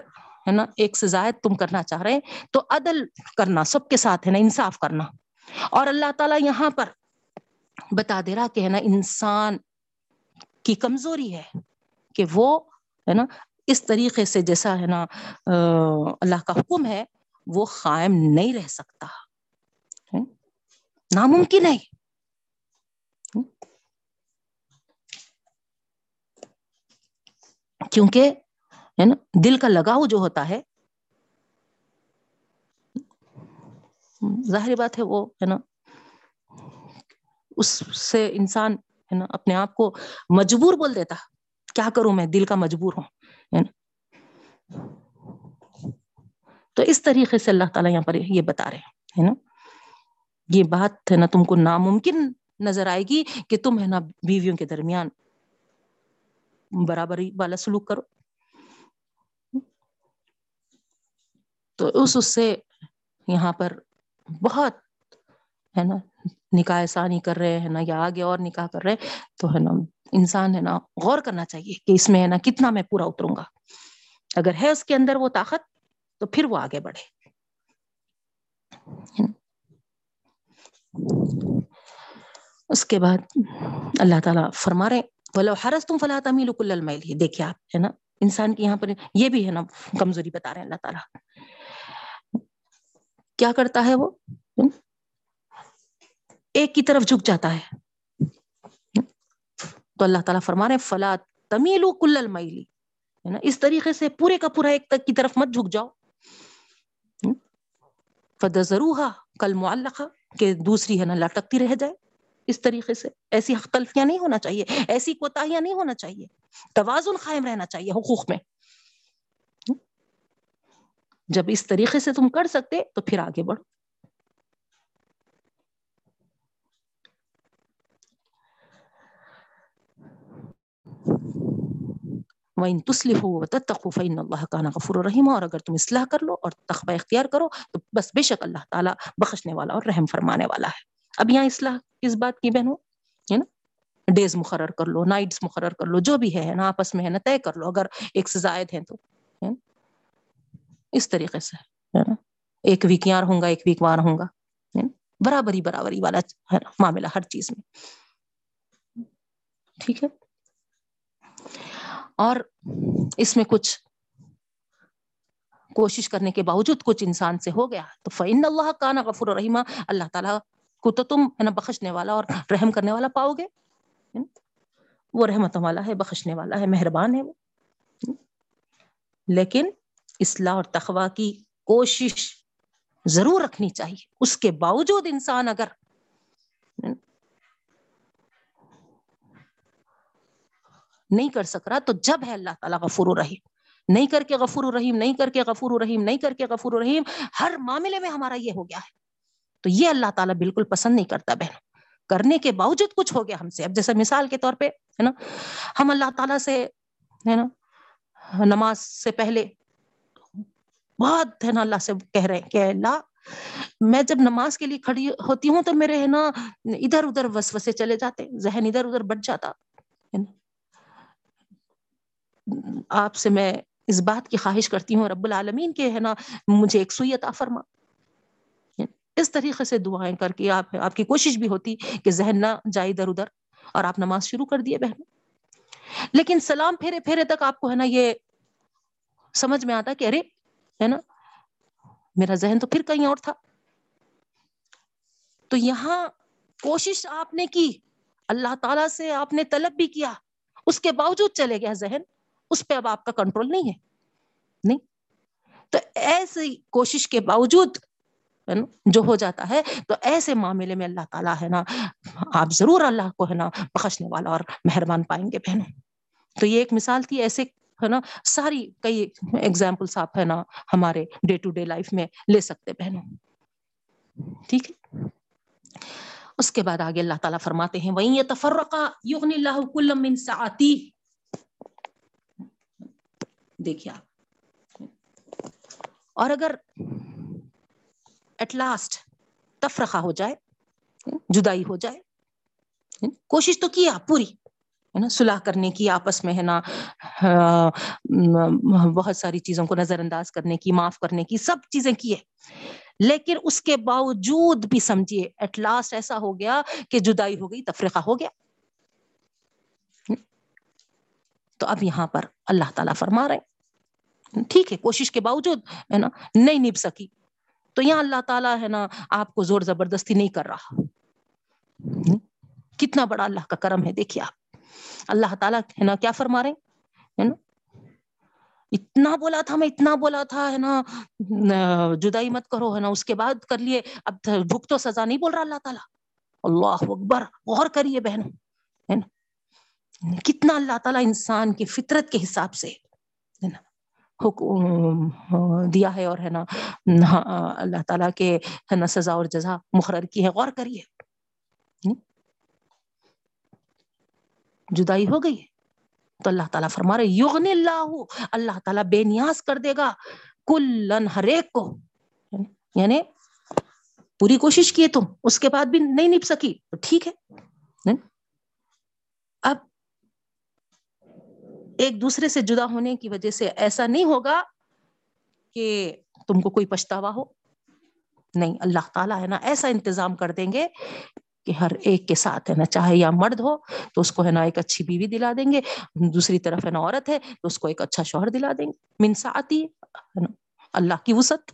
ہے نا، ایک سے زائد تم کرنا چاہ رہے ہیں تو عدل کرنا، سب کے ساتھ، ہے نا، انصاف کرنا۔ اور اللہ تعالیٰ یہاں پر بتا دے رہا کہ، ہے نا، انسان کی کمزوری ہے۔ کہ وہ ہے نا، اس طریقے سے جیسا ہے نا اللہ کا حکم ہے، وہ قائم نہیں رہ سکتا۔ ناممکن ہے کیونکہ ہے نا، دل کا لگاؤ جو ہوتا ہے ظاہری بات ہے وہ ہے نا، اس سے انسان ہے نا، اپنے آپ کو مجبور بول دیتا۔ کیا کروں میں؟ دل کا مجبور ہوں تو اس طریقے سے اللہ تعالیٰ یہاں پر یہ بتا رہے ہیں نا؟ یہ بات ہے نا تم کو ناممکن نظر آئے گی کہ تم ہے نا بیویوں کے درمیان برابری والا سلوک کرو۔ تو اس اس سے یہاں پر بہت ہے نا؟ نکاح ثانی کر رہے ہیں نا؟ یا آگے اور نکاح کر رہے، تو ہے نا، انسان ہے نا، غور کرنا چاہیے کہ اس میں ہے نا کتنا میں پورا اتروں گا۔ اگر ہے اس کے اندر وہ طاقت، تو پھر وہ آگے بڑھے۔ اس کے بعد اللہ تعالیٰ فرما رہے بولو ہرس تم فلاں تمیل کل المیل. ہی دیکھیے آپ، ہے نا؟ انسان کی یہاں پر یہ بھی ہے نا، کمزوری بتا رہے ہیں اللہ تعالیٰ۔ کیا کرتا ہے وہ؟ ایک کی طرف جھک جاتا ہے۔ تو اللہ تعالیٰ فرما رہے فلا تمیل کل المیلی ہے نا؟ اس طریقے سے پورے کا پورا ایک تک کی طرف مت جھک جاؤ۔ فد ضرور کل معلقہ کہ دوسری ہے نا لٹکتی رہ جائے۔ اس طریقے سے ایسی تلفیاں نہیں ہونا چاہیے، ایسی کوتاہیاں نہیں ہونا چاہیے۔ توازن قائم رہنا چاہیے حقوق میں۔ جب اس طریقے سے تم کر سکتے تو پھر آگے بڑھو۔ وَإِن تُسْلِحُوا وَتَتَّقُوا فَإِنَّ اللَّهَ كَانَ غَفُورًا رَحِيمًا اور اگر تم اصلاح کر لو اور تقوی اختیار کرو تو بس بے شک اللہ تعالیٰ بخشنے والا اور رحم فرمانے والا ہے۔ اب یہاں اصلاح کس بات کی بہنوں؟ ہے نا؟ ڈیز مقرر کر لو، نائٹس مقرر کر لو، جو بھی ہے نا، آپس میں، ہے نا، طے کر لو۔ اگر ایک سے زائد ہیں تو اس طریقے سے، ہے نا؟ ایک ویک یار ہوں گا، ایک ویک وار ہوں گا برابری برابری والا، ہے نا، معاملہ ہر چیز میں۔ ٹھیک ہے؟ اور اس میں کچھ کوشش کرنے کے باوجود کچھ انسان سے ہو گیا تو فعن اللہ کا نا غفر الرحیمہ اللہ تعالیٰ کو تو تم ہے نا بخشنے والا اور رحم کرنے والا پاؤ گے۔ وہ رحمت والا ہے، بخشنے والا ہے، مہربان ہے وہ۔ لیکن اصلاح اور تخوا کی کوشش ضرور رکھنی چاہیے۔ اس کے باوجود انسان اگر نہیں کر سک رہا تو جب ہے اللہ تعالیٰ غفور الرحیم۔ نہیں کر کے غفور الرحیم، نہیں کر کے غفور الرحیم، نہیں کر کے غفور الرحیم، ہر معاملے میں ہمارا یہ ہو گیا ہے۔ تو یہ اللہ تعالیٰ بالکل پسند نہیں کرتا بہن۔ کرنے کے باوجود کچھ ہو گیا ہم سے۔ اب جیسے مثال کے طور پہ، ہے نا، ہم اللہ تعالیٰ سے، ہے نا، نماز سے پہلے بہت، ہے نا، اللہ سے کہہ رہے ہیں کہ اللہ میں جب نماز کے لیے کھڑی ہوتی ہوں تو میرے، ہے نا، ادھر ادھر وسوسے چلے جاتے، ذہن ادھر ادھر بٹ جاتا، ہے نا۔ آپ سے میں اس بات کی خواہش کرتی ہوں، رب العالمین کے ہے نا، مجھے ایک سوئی عطا فرما۔ اس طریقے سے دعائیں کر کے آپ آپ کی کوشش بھی ہوتی کہ ذہن نہ جائے ادھر ادھر اور آپ نماز شروع کر دیے بہن۔ لیکن سلام پھیرے پھیرے تک آپ کو ہے نا یہ سمجھ میں آتا کہ ارے، ہے نا، میرا ذہن تو پھر کہیں اور تھا۔ تو یہاں کوشش آپ نے کی، اللہ تعالی سے آپ نے طلب بھی کیا، اس کے باوجود چلے گیا ذہن۔ اس پہ اب آپ کا کنٹرول نہیں ہے۔ نہیں۔ تو ایسی کوشش کے باوجود جو ہو جاتا ہے، تو ایسے معاملے میں اللہ تعالیٰ ہے نا، آپ ضرور اللہ کو ہے نا بخشنے والا اور مہربان پائیں گے بہنوں۔ تو یہ ایک مثال تھی، ایسے، ہے نا، ساری کئی ایگزامپلس آپ ہے نا ہمارے ڈے ٹو ڈے لائف میں لے سکتے بہنوں۔ ٹھیک ہے؟ اس کے بعد آگے اللہ تعالیٰ فرماتے ہیں وہیں یہ تفرقہ یغنی اللہ کل من سعاتی دیکھیے آپ۔ اور اگر ایٹ لاسٹ تفرقہ ہو جائے، جدائی ہو جائے، کوشش تو کیا پوری، ہے نا صلاح کرنے کی، آپس میں، ہے نا، بہت ساری چیزوں کو نظر انداز کرنے کی، معاف کرنے کی، سب چیزیں کی ہے لیکن اس کے باوجود بھی سمجھیے ایٹ لاسٹ ایسا ہو گیا کہ جدائی ہو گئی تفریقہ ہو گیا۔ تو اب یہاں پر اللہ تعالیٰ فرما رہے ہیں۔ ٹھیک ہے، کوشش کے باوجود، ہے نا، نہیں نب سکی۔ تو یہاں اللہ تعالیٰ، ہے نا، آپ کو زور زبردستی نہیں کر رہا۔ کتنا بڑا اللہ کا کرم ہے، دیکھیے آپ۔ اللہ تعالیٰ، ہے نا، کیا فرما رہے ہے نا، اتنا بولا تھا میں، اتنا بولا تھا، ہے نا، جدائی مت کرو، ہے نا، اس کے بعد کر لیے۔ اب بھوک تو سزا نہیں بول رہا اللہ تعالیٰ۔ اللہ اکبر، غور کریے بہنوں ہے نا۔ کتنا اللہ تعالیٰ انسان کی فطرت کے حساب سے، ہے نا دیا ہے اور ہے نا اللہ تعالیٰ کے، ہے نا، سزا اور جزا مقرر کی ہے۔ غور کریے۔ جدائی ہو گئی۔ تو اللہ تعالیٰ فرما رہے یغن اللہ اللہ تعالیٰ بے نیاز کر دے گا۔ کلن ہر ایک کو۔ یعنی پوری کوشش کیے تم، اس کے بعد بھی نہیں نپ سکی۔ تو ٹھیک ہے۔ اب ایک دوسرے سے جدا ہونے کی وجہ سے ایسا نہیں ہوگا کہ تم کو کوئی پچھتاوا ہو۔ نہیں، اللہ تعالیٰ ہے نا، ایسا انتظام کر دیں گے کہ ہر ایک کے ساتھ ہے نا، چاہے یا مرد ہو، تو اس کو ہے نا ایک اچھی بیوی دلا دیں گے۔ دوسری طرف ہے نا عورت ہے، تو اس کو ایک اچھا شوہر دلا دیں گے۔ منساتی اللہ کی وسط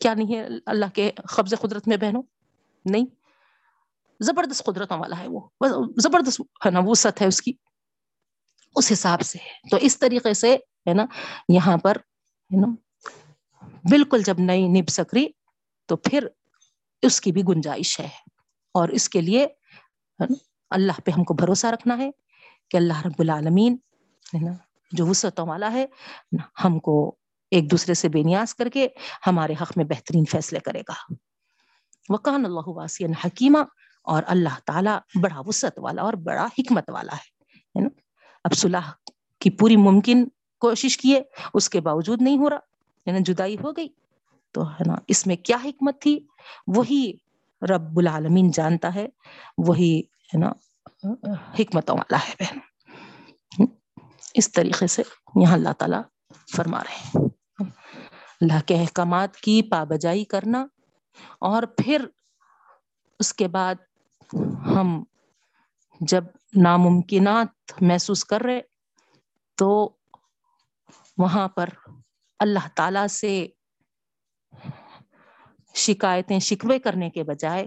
کیا نہیں ہے اللہ کے قبض قدرت میں بہنوں؟ نہیں۔ زبردست قدرتوں والا ہے وہ۔ زبردست، ہے نا وسط ہے اس کی۔ اس حساب سے تو اس طریقے سے ہے نا، یہاں پر ہے نا، بالکل جب نہیں نب سکری تو پھر اس کی بھی گنجائش ہے۔ اور اس کے لیے اللہ پہ ہم کو بھروسہ رکھنا ہے کہ اللہ رب العالمین ہے نا، جو وسعتوں والا ہے، ہم کو ایک دوسرے سے بے نیاز کر کے ہمارے حق میں بہترین فیصلے کرے گا۔ وقان اللہ واسی حکیمہ اور اللہ تعالیٰ بڑا وسعت والا اور بڑا حکمت والا ہے۔ اب صلاح کی پوری ممکن کوشش کیے، اس کے باوجود نہیں ہو رہا ہے نا جدائی ہو گئی۔ تو ہے نا، اس میں کیا حکمت تھی؟ وہی رب العالمین جانتا ہے، وہی ہے نا، حکمتوں والا ہے بہن۔ اس طریقے سے یہاں اللہ تعالیٰ فرما رہے ہیں۔ اللہ کے احکامات کی پابجائی کرنا اور پھر اس کے بعد ہم جب ناممکنات محسوس کر رہے تو وہاں پر اللہ تعالی سے شکایتیں، شکوے کرنے کے بجائے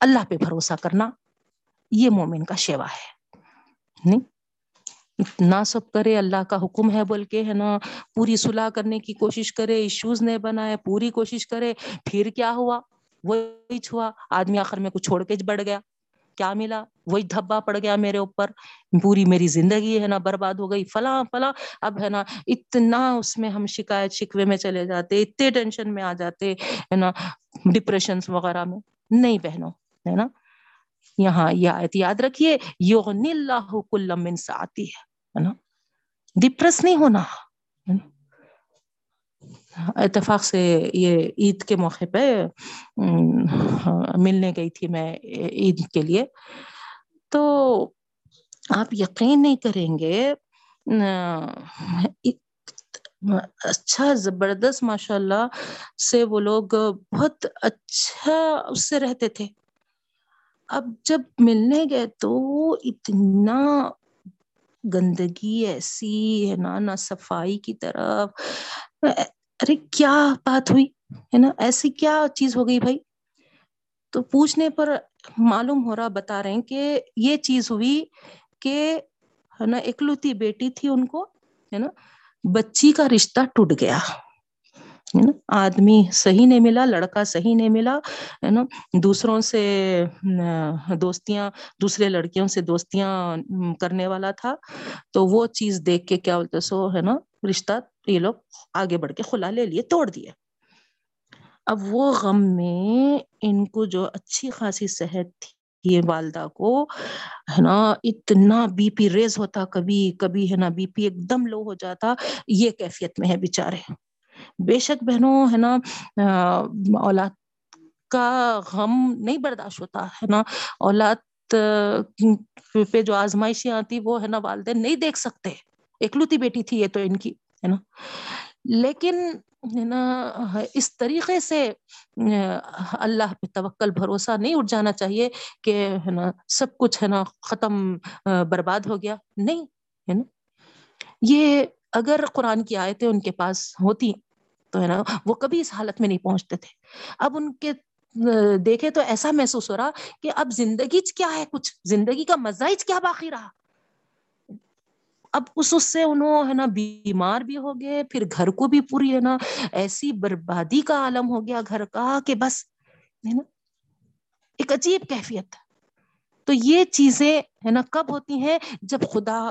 اللہ پہ بھروسہ کرنا یہ مومن کا شیوا ہے۔ نہیں، اتنا سب کرے، اللہ کا حکم ہے بول کے ہے نا، پوری صلاح کرنے کی کوشش کرے ایشوز نہیں بنائے، پوری کوشش کرے، پھر کیا ہوا؟ وہی چھوا، آدمی آخر میں کچھ چھوڑ کے بڑھ گیا۔ کیا ملا؟ وہی دھبا پڑ گیا میرے اوپر۔ پوری میری زندگی ہے نا برباد ہو گئی۔ فلاں فلاں، اب ہے نا اتنا اس میں ہم شکایت شکوے میں چلے جاتے، اتنے ٹینشن میں آ جاتے، ہے نا ڈپریشن وغیرہ میں۔ نہیں بہنوں، ہے نا۔ یہاں یہ آیت یاد رکھیے یغن اللہ کل من ساتی ہے نا۔ ڈپریس نہیں ہونا اتفاق سے یہ عید کے موقع پہ ملنے گئی تھی میں عید کے لیے۔ تو آپ یقین نہیں کریں گے اچھا زبردست ماشاء اللہ سے وہ لوگ بہت اچھا اس سے رہتے تھے۔ اب جب ملنے گئے تو اتنا گندگی ایسی ہے نا نہ صفائی کی طرف۔ ارے کیا بات ہوئی؟ ہے نا؟ ایسی کیا چیز ہو گئی بھائی؟ تو پوچھنے پر معلوم ہو رہا بتا رہے ہیں کہ یہ چیز ہوئی کہ ہے نا، اکلوتی بیٹی تھی ان کو، ہے نا، بچی کا رشتہ ٹوٹ گیا۔ ہے نا، آدمی صحیح نہیں ملا، لڑکا صحیح نہیں ملا، ہے نا، دوسروں سے دوستیاں، دوسرے لڑکیوں سے دوستیاں کرنے والا تھا۔ تو وہ چیز دیکھ کے کیا بولتے سو، ہے نا، رشتہ یہ لوگ آگے بڑھ کے خلا لے لیے، توڑ دیے۔ اب وہ غم میں ان کو جو اچھی خاصی صحت تھی یہ والدہ کو، ہے نا، اتنا بی پی ریز ہوتا، کبھی کبھی، ہے نا، بی پی ایک دم لو ہو جاتا، یہ کیفیت میں ہے بےچارے بے شک بہنوں، ہے نا اولاد کا غم نہیں برداشت ہوتا، ہے نا۔ اولاد پہ جو آزمائشیں آتی، وہ، ہے نا، والدین نہیں دیکھ سکتے۔ اکلوتی بیٹی تھی یہ تو ان کی۔ ہے نا۔ لیکن نا، اس طریقے سے اللہ پہ توکل، بھروسہ نہیں اٹھ جانا چاہیے کہ ہے نا، سب کچھ ہے نا ختم برباد ہو گیا۔ نہیں، ہے نا۔ یہ اگر قرآن کی آیتیں ان کے پاس ہوتی تو ہے نا، وہ کبھی اس حالت میں نہیں پہنچتے تھے۔ اب ان کے دیکھے تو ایسا محسوس ہو رہا کہ اب زندگی کیا ہے کچھ؟ زندگی کا مزہ کیا باقی رہا؟ اب اس سے انہوں ہے نا بیمار بھی ہو گئے، پھر گھر کو بھی پوری ہے نا ایسی بربادی کا عالم ہو گیا گھر کا کہ بس ہے نا، ایک عجیب کیفیت۔ تو یہ چیزیں ہے نا کب ہوتی ہیں؟ جب خدا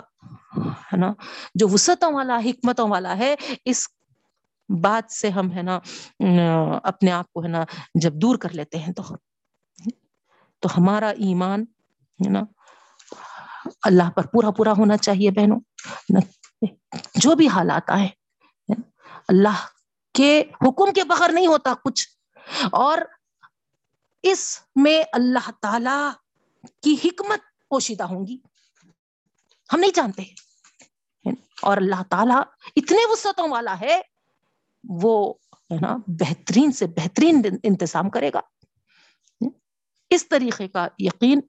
ہے نا، جو وسعتوں والا، حکمتوں والا ہے، اس بات سے ہم ہے نا اپنے آپ کو ہے نا جب دور کر لیتے ہیں تو۔ تو ہمارا ایمان ہے نا اللہ پر پورا پورا ہونا چاہیے بہنوں۔ جو بھی حالات آئے اللہ کے حکم کے بغیر نہیں ہوتا کچھ۔ اور اس میں اللہ تعالی کی حکمت پوشیدہ ہوں گی۔ ہم نہیں جانتے اور اللہ تعالیٰ اتنے وسعتوں والا ہے، وہ، ہے نا، بہترین سے بہترین انتظام کرے گا۔ اس طریقے کا یقین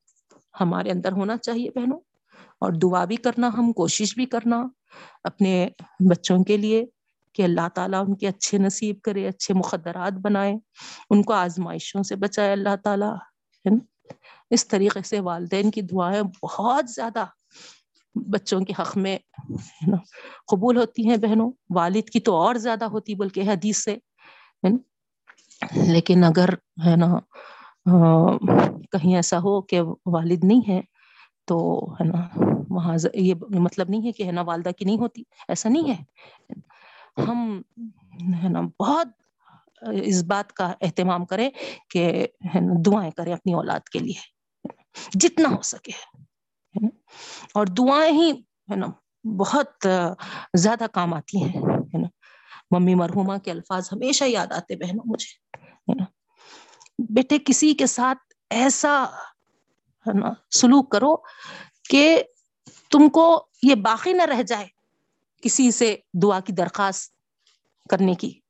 ہمارے اندر ہونا چاہیے بہنوں۔ اور دعا بھی کرنا، ہم کوشش بھی کرنا اپنے بچوں کے لیے کہ اللہ تعالیٰ ان کے اچھے نصیب کرے، اچھے مقدرات بنائے، ان کو آزمائشوں سے بچائے اللہ تعالیٰ، ہے نا؟ اس طریقے سے والدین کی دعائیں بہت زیادہ بچوں کے حق میں نا، قبول ہوتی ہیں بہنوں۔ والد کی تو اور زیادہ ہوتی، بلکہ حدیث سے لیکن اگر، ہے نا کہیں ایسا ہو کہ والد نہیں ہے تو ہے نا، وہاں یہ مطلب نہیں ہے کہ ہے نا والدہ کی نہیں ہوتی، ایسا نہیں ہے۔ ہم ہے نا بہت اس بات کا اہتمام کریں کہ دعائیں کریں اپنی اولاد کے لیے، جتنا ہو سکے۔ اور دعائیں ہی ہے نا بہت زیادہ کام آتی ہیں۔ ہے نا؟ ممی مرحوما کے الفاظ ہمیشہ یاد آتے بہنوں، مجھے۔ ہے نا؟ بیٹے، کسی کے ساتھ ایسا سلوک کرو کہ تم کو یہ باقی نہ رہ جائے کسی سے دعا کی درخواست کرنے کی۔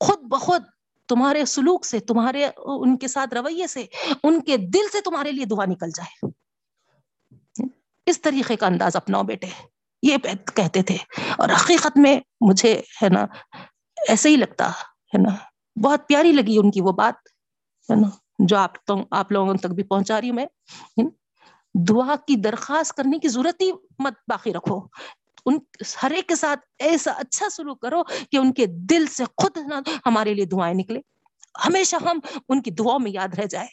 خود بخود تمہارے سلوک سے، تمہارے، ان کے ساتھ رویے سے، ان کے دل سے تمہارے لیے دعا نکل جائے۔ اس طریقے کا انداز اپناؤ بیٹے۔ یہ کہتے تھے۔ اور حقیقت میں مجھے ہے نا، ایسے ہی لگتا ہے نا۔ بہت پیاری لگی ان کی وہ بات، ہے نا۔ جو آپ آپ لوگوں تک بھی پہنچا رہی ہوں میں دعا کی درخواست کرنے کی ضرورت ہی مت باقی رکھو۔ ان، ہر ایک کے ساتھ ایسا اچھا سلوک کرو کہ ان کے دل سے خود ہمارے لیے دعائیں نکلے ہمیشہ ہم ان کی دعاؤں میں یاد رہ جائے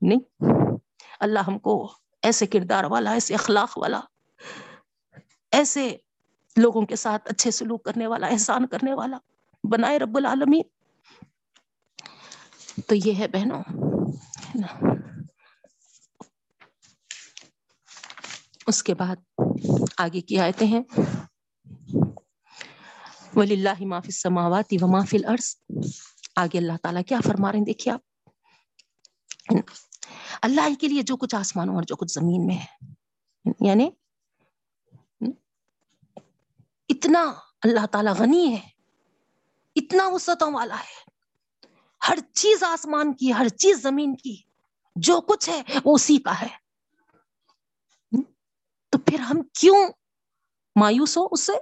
نہیں، اللہ ہم کو ایسے کردار والا، ایسے اخلاق والا، ایسے لوگوں کے ساتھ اچھے سلوک کرنے والا، احسان کرنے والا بنائے رب العالمین۔ تو یہ ہے بہنوں اس کے بعد آگے کی آیتیں ہیں۔ ولی اللہ معافی سماواتی و معافی الارض آگے اللہ تعالیٰ کیا فرما رہے ہیں؟ دیکھیے آپ۔ اللہ کے لیے جو کچھ آسمانوں اور جو کچھ زمین میں ہے۔ یعنی اتنا اللہ تعالی غنی ہے، اتنا وسعتوں والا ہے۔ ہر چیز آسمان کی، ہر چیز زمین کی، جو کچھ ہے، وہ اسی کا ہے۔ تو پھر ہم کیوں مایوس ہو اس سے؟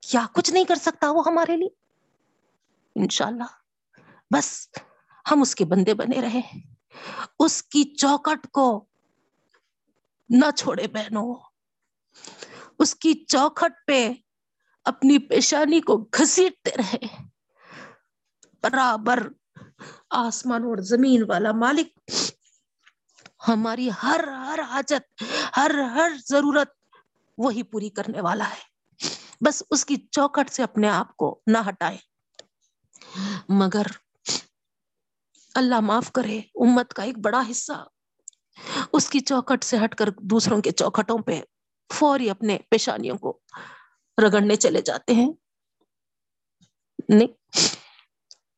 کیا کچھ نہیں کر سکتا وہ ہمارے لیے؟ انشاءاللہ۔ بس ہم اس کے بندے بنے رہے۔ اس کی چوکٹ کو نہ چھوڑے بہنوں۔ اس کی چوکھٹ پہ اپنی پیشانی کو گھسیٹتے رہے۔ برابر آسمان اور زمین والا مالک۔ ہماری ہر ہر حاجت، ہر ہر ضرورت وہی پوری کرنے والا ہے۔ بس اس کی چوکھٹ سے اپنے آپ کو نہ ہٹائے۔ مگر اللہ معاف کرے، امت کا ایک بڑا حصہ۔ اس کی چوکھٹ سے ہٹ کر دوسروں کے چوکھٹوں پہ فوری اپنے پیشانیوں کو رگڑنے چلے جاتے ہیں۔ نہیں۔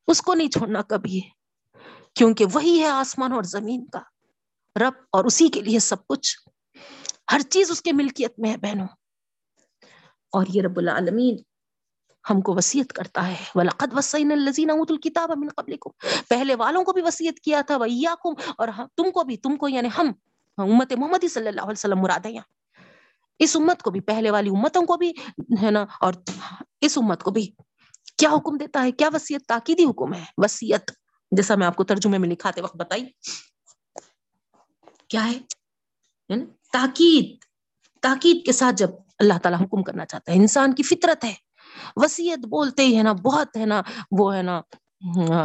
اس کو نہیں چھوڑنا کبھی، کیونکہ وہی ہے آسمان اور زمین کا۔ رب اور اسی کے لیے سب کچھ۔ ہر چیز اس کے ملکیت میں ہے بہنوں۔ اور یہ رب العالمین ہم کو وسیعت کرتا ہے۔ وَلَقَدْ وَسَّيْنَا الَّذِينَ أُوتُوا الْكِتَابَ مِن قَبْلِكُمْ۔ پہلے والوں کو بھی وسیعت کیا تھا، وَإِيَّاكُمْ۔ اور تم کو بھی، تم کو یعنی ہم، امت محمدی صلی اللہ علیہ وسلم مراد ہے یہاں اس امت کو بھی، پہلے والی امتوں کو بھی، ہے نا؟ اور اس امت کو بھی۔ کیا حکم دیتا ہے؟ کیا وسیعت تاکیدی حکم ہے؟ وسیعت جیسا میں آپ کو ترجمے میں لکھاتے وقت بتائی۔ کیا ہے؟ یعنی تاکید تاکید کے ساتھ جب اللہ تعالیٰ حکم کرنا چاہتا ہے، انسان کی فطرت ہے۔ وسیعت بولتے ہی ہے نا، بہت ہے نا، وہ ہے نا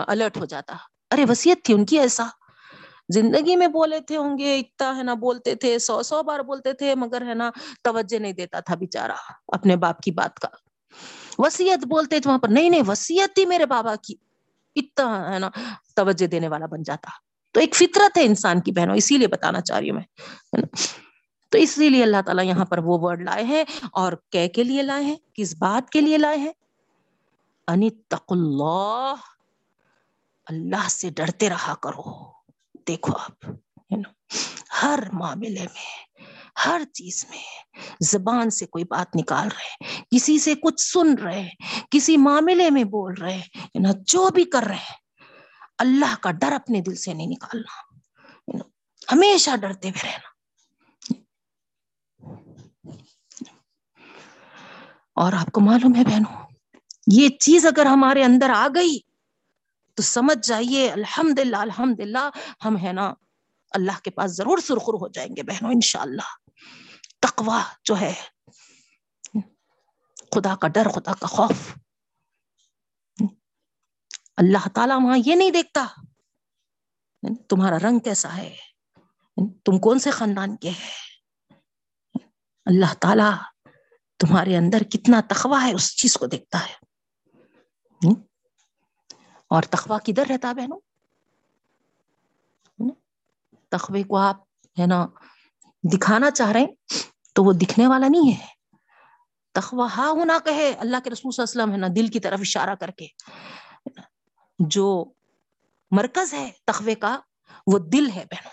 الرٹ ہو جاتا۔ ارے وسیعت تھی ان کی ایسا؟ زندگی میں بولے تھے ہوں گے، اتنا ہے نا، بولتے تھے، سو سو بار بولتے تھے، مگر ہے نا، توجہ نہیں دیتا تھا بےچارا اپنے باپ کی بات کا۔ وسیعت بولتے تھے وہاں پر۔ نہیں نہیں، وسیعت تھی میرے بابا کی۔ اتنا ہے نا، توجہ دینے والا بن جاتا۔ تو ایک فطرت ہے انسان کی بہنوں، اسی لیے بتانا چاہ رہی ہوں میں تو اسی لیے اللہ تعالیٰ یہاں پر وہ ورڈ لائے ہیں اور کہ کے لیے لائے ہیں، کس بات کے لیے لائے ہیں؟ انتق اللہ اللہ سے ڈرتے رہا کرو۔ دیکھو آپ ہر معاملے میں ہر چیز میں زبان سے کوئی بات نکال رہے کسی سے کچھ سن رہے کسی معاملے میں بول رہے جو بھی کر رہے اللہ کا ڈر اپنے دل سے نہیں نکالنا۔ ہمیشہ ڈرتے ہوئے رہنا۔ اور آپ کو معلوم ہے بہنوں، یہ چیز اگر ہمارے اندر آ گئی تو سمجھ جائیے الحمد للہ الحمد للہ ہم ہے نا اللہ کے پاس ضرور سرخر ہو جائیں گے بہنوں، انشاءاللہ۔ تقوا جو ہے، خدا کا ڈر، خدا کا خوف۔ اللہ تعالیٰ وہاں یہ نہیں دیکھتا۔ تمہارا رنگ کیسا ہے؟ تم کون سے خاندان کے ہے اللہ تعالی تمہارے اندر کتنا تخوا ہے، اس چیز کو دیکھتا ہے۔ اور تخوا کدھر رہتا بہنوں؟ تخوے کو آپ، ہے نا، دکھانا چاہ رہے ہیں، تو وہ دکھنے والا نہیں ہے۔ تخوا ہاں ہونا کہے، اللہ کے رسول صلی اللہ علیہ وسلم، ہے نا، دل کی طرف اشارہ کر کے۔ جو مرکز ہے تخوے کا، وہ دل ہے بہنوں،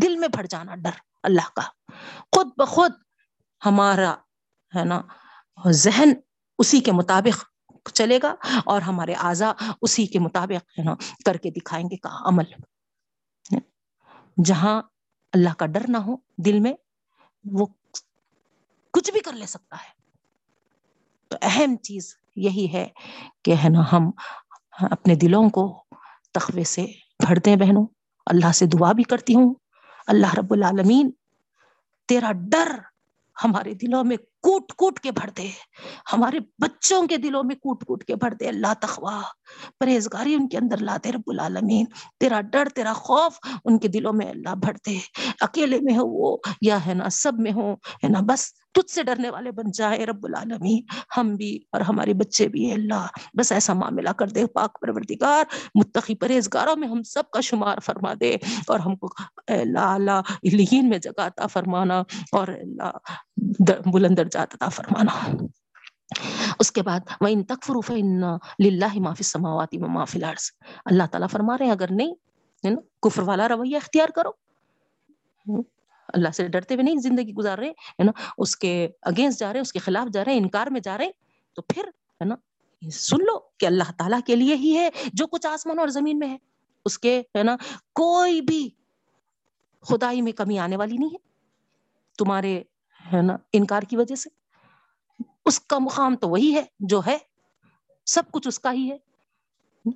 دل میں بھر جانا ڈر، اللہ کا۔ خود بخود ہمارا، ہے نا، ذہن اسی کے مطابق چلے گا اور ہمارے اعضا اسی کے مطابق، ہے نا، کر کے دکھائیں گے کا عمل۔ جہاں اللہ کا ڈر نہ ہو، دل میں وہ کچھ بھی کر لے سکتا ہے۔ تو اہم چیز یہی ہے کہ ہے نا، ہم اپنے دلوں کو تخوے سے بھرتے ہیں بہنوں۔ اللہ سے دعا بھی کرتی ہوں۔ اللہ رب العالمین، تیرا ڈر ہمارے دلوں میں کوٹ کوٹ کے بھر دے۔ ہمارے بچوں کے دلوں میں کوٹ کوٹ کے بھر دے۔ اللہ تخوا پرہیزگاری ان کے اندر لاتے رب العالمین۔ تیرا ڈر، تیرا خوف ان کے دلوں میں اللہ بھر دے۔ اکیلے میں ہو وہ یا ہے نا سب میں ہو، ہے نا بس تجھ سے ڈرنے والے بن جائے رب العالمین۔ ہم بھی اور ہمارے بچے بھی اللہ۔ بس ایسا معاملہ کر دے۔ پاک پروردگار، متقی پرہیزگاروں میں ہم سب کا شمار فرما دے۔ اور ہم کو اللہ اللہ میں جگہ عطا فرمانا۔ اور اللہ بلند درجات عطا فرمانا۔ اس کے بعد وہ ان تکفر للہ معافی سماواتی میں معافی لارس اللہ تعالیٰ فرما رہے ہیں، اگر نہیں کفر والا رویہ اختیار کرو۔ اللہ سے ڈرتے ہوئے نہیں، زندگی گزار رہے، ہے نا، اس کے اگینسٹ جا رہے، اس کے خلاف جا رہے ہیں انکار میں جا رہے۔ تو پھر، ہے نا سن لو کہ اللہ تعالیٰ کے لیے ہی ہے، جو کچھ آسمان اور زمین میں ہے۔ اس کے، ہے نا، کوئی بھی خدائی میں کمی آنے والی نہیں ہے۔ تمہارے ہے نا، انکار کی وجہ سے۔ اس کا مقام تو وہی ہے جو ہے، سب کچھ اس کا ہی ہے۔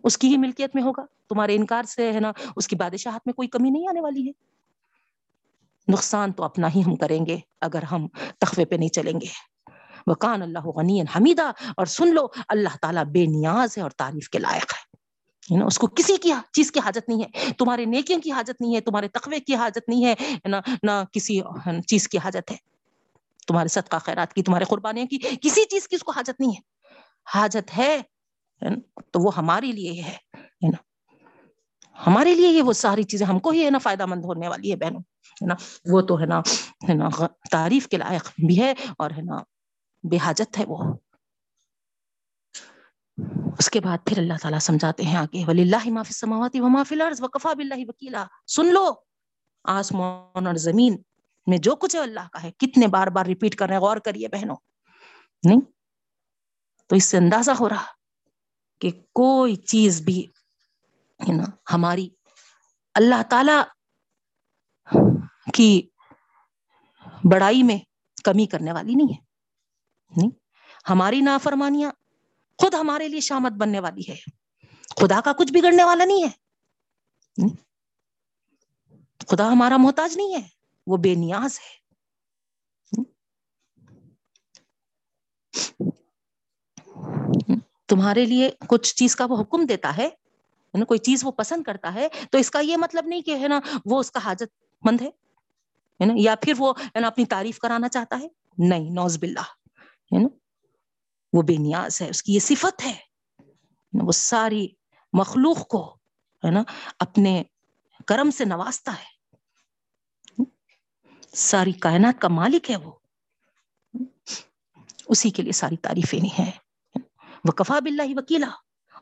اس کی ہی ملکیت میں ہوگا۔ تمہارے انکار سے ہے نا، اس کی بادشاہت میں کوئی کمی نہیں آنے والی ہے۔ نقصان تو اپنا ہی ہم کریں گے اگر ہم تخوے پہ نہیں چلیں گے۔ وکان اللہ غنی حمیدہ۔ اور سن لو، اللہ تعالیٰ بے نیاز ہے اور تعریف کے لائق ہے۔ نا، اس کو کسی کی چیز کی حاجت نہیں ہے، تمہارے نیکیوں کی حاجت نہیں ہے، تمہارے تقوی کی حاجت نہیں ہے نہ نہ کسی چیز کی حاجت ہے۔ تمہارے صدقہ خیرات کی، تمہارے قربانیوں کی، کسی چیز کی اس کو حاجت نہیں ہے۔ حاجت ہے تو وہ ہمارے لیے ہے نا؟ ہمارے لیے یہ وہ ساری چیزیں، ہم کو ہی، ہے نا، فائدہ مند ہونے والی ہے بہنوں، ہے نا؟ وہ تو، ہے نا ہے نا تعریف کے لائق بھی ہے اور، ہے نا، بے حاجت ہے وہ۔ اس کے بعد پھر اللہ تعالیٰ سمجھاتے ہیں آگے ولی اللہ معافی سماواتی و معافی لرز وقفا بلّہ وکیلا سن لو، آسمان اور زمین میں جو کچھ ہے اللہ کا ہے، کتنے بار بار ریپیٹ کر رہے ہیں، غور کریے بہنوں۔ نہیں؟ تو اس سے اندازہ ہو رہا کہ کوئی چیز بھی ہے نا ہماری اللہ تعالی کی بڑائی میں کمی کرنے والی نہیں ہے۔ نہیں؟ ہماری نافرمانیاں خود ہمارے لیے شامت بننے والی ہے۔ خدا کا کچھ بگڑنے والا نہیں ہے۔ خدا ہمارا محتاج نہیں ہے۔ وہ بے نیاز ہے۔ تمہارے لیے کچھ چیز کا وہ حکم دیتا ہے یعنی کوئی چیز وہ پسند کرتا ہے، تو اس کا یہ مطلب نہیں کہ ہے نا وہ اس کا حاجت مند ہے نا؟ یا پھر وہ ہے نا اپنی تعریف کرانا چاہتا ہے؟ نہیں نوز باللہ، ہے نا؟ وہ بے نیاز ہے، اس کی یہ صفت ہے۔ وہ ساری مخلوق کو، ہے نا، اپنے کرم سے نوازتا ہے۔ ساری کائنات کا مالک ہے وہ۔ اسی کے لیے ساری تعریفیں نہیں ہے وہ کفا بلّہ وکیلا۔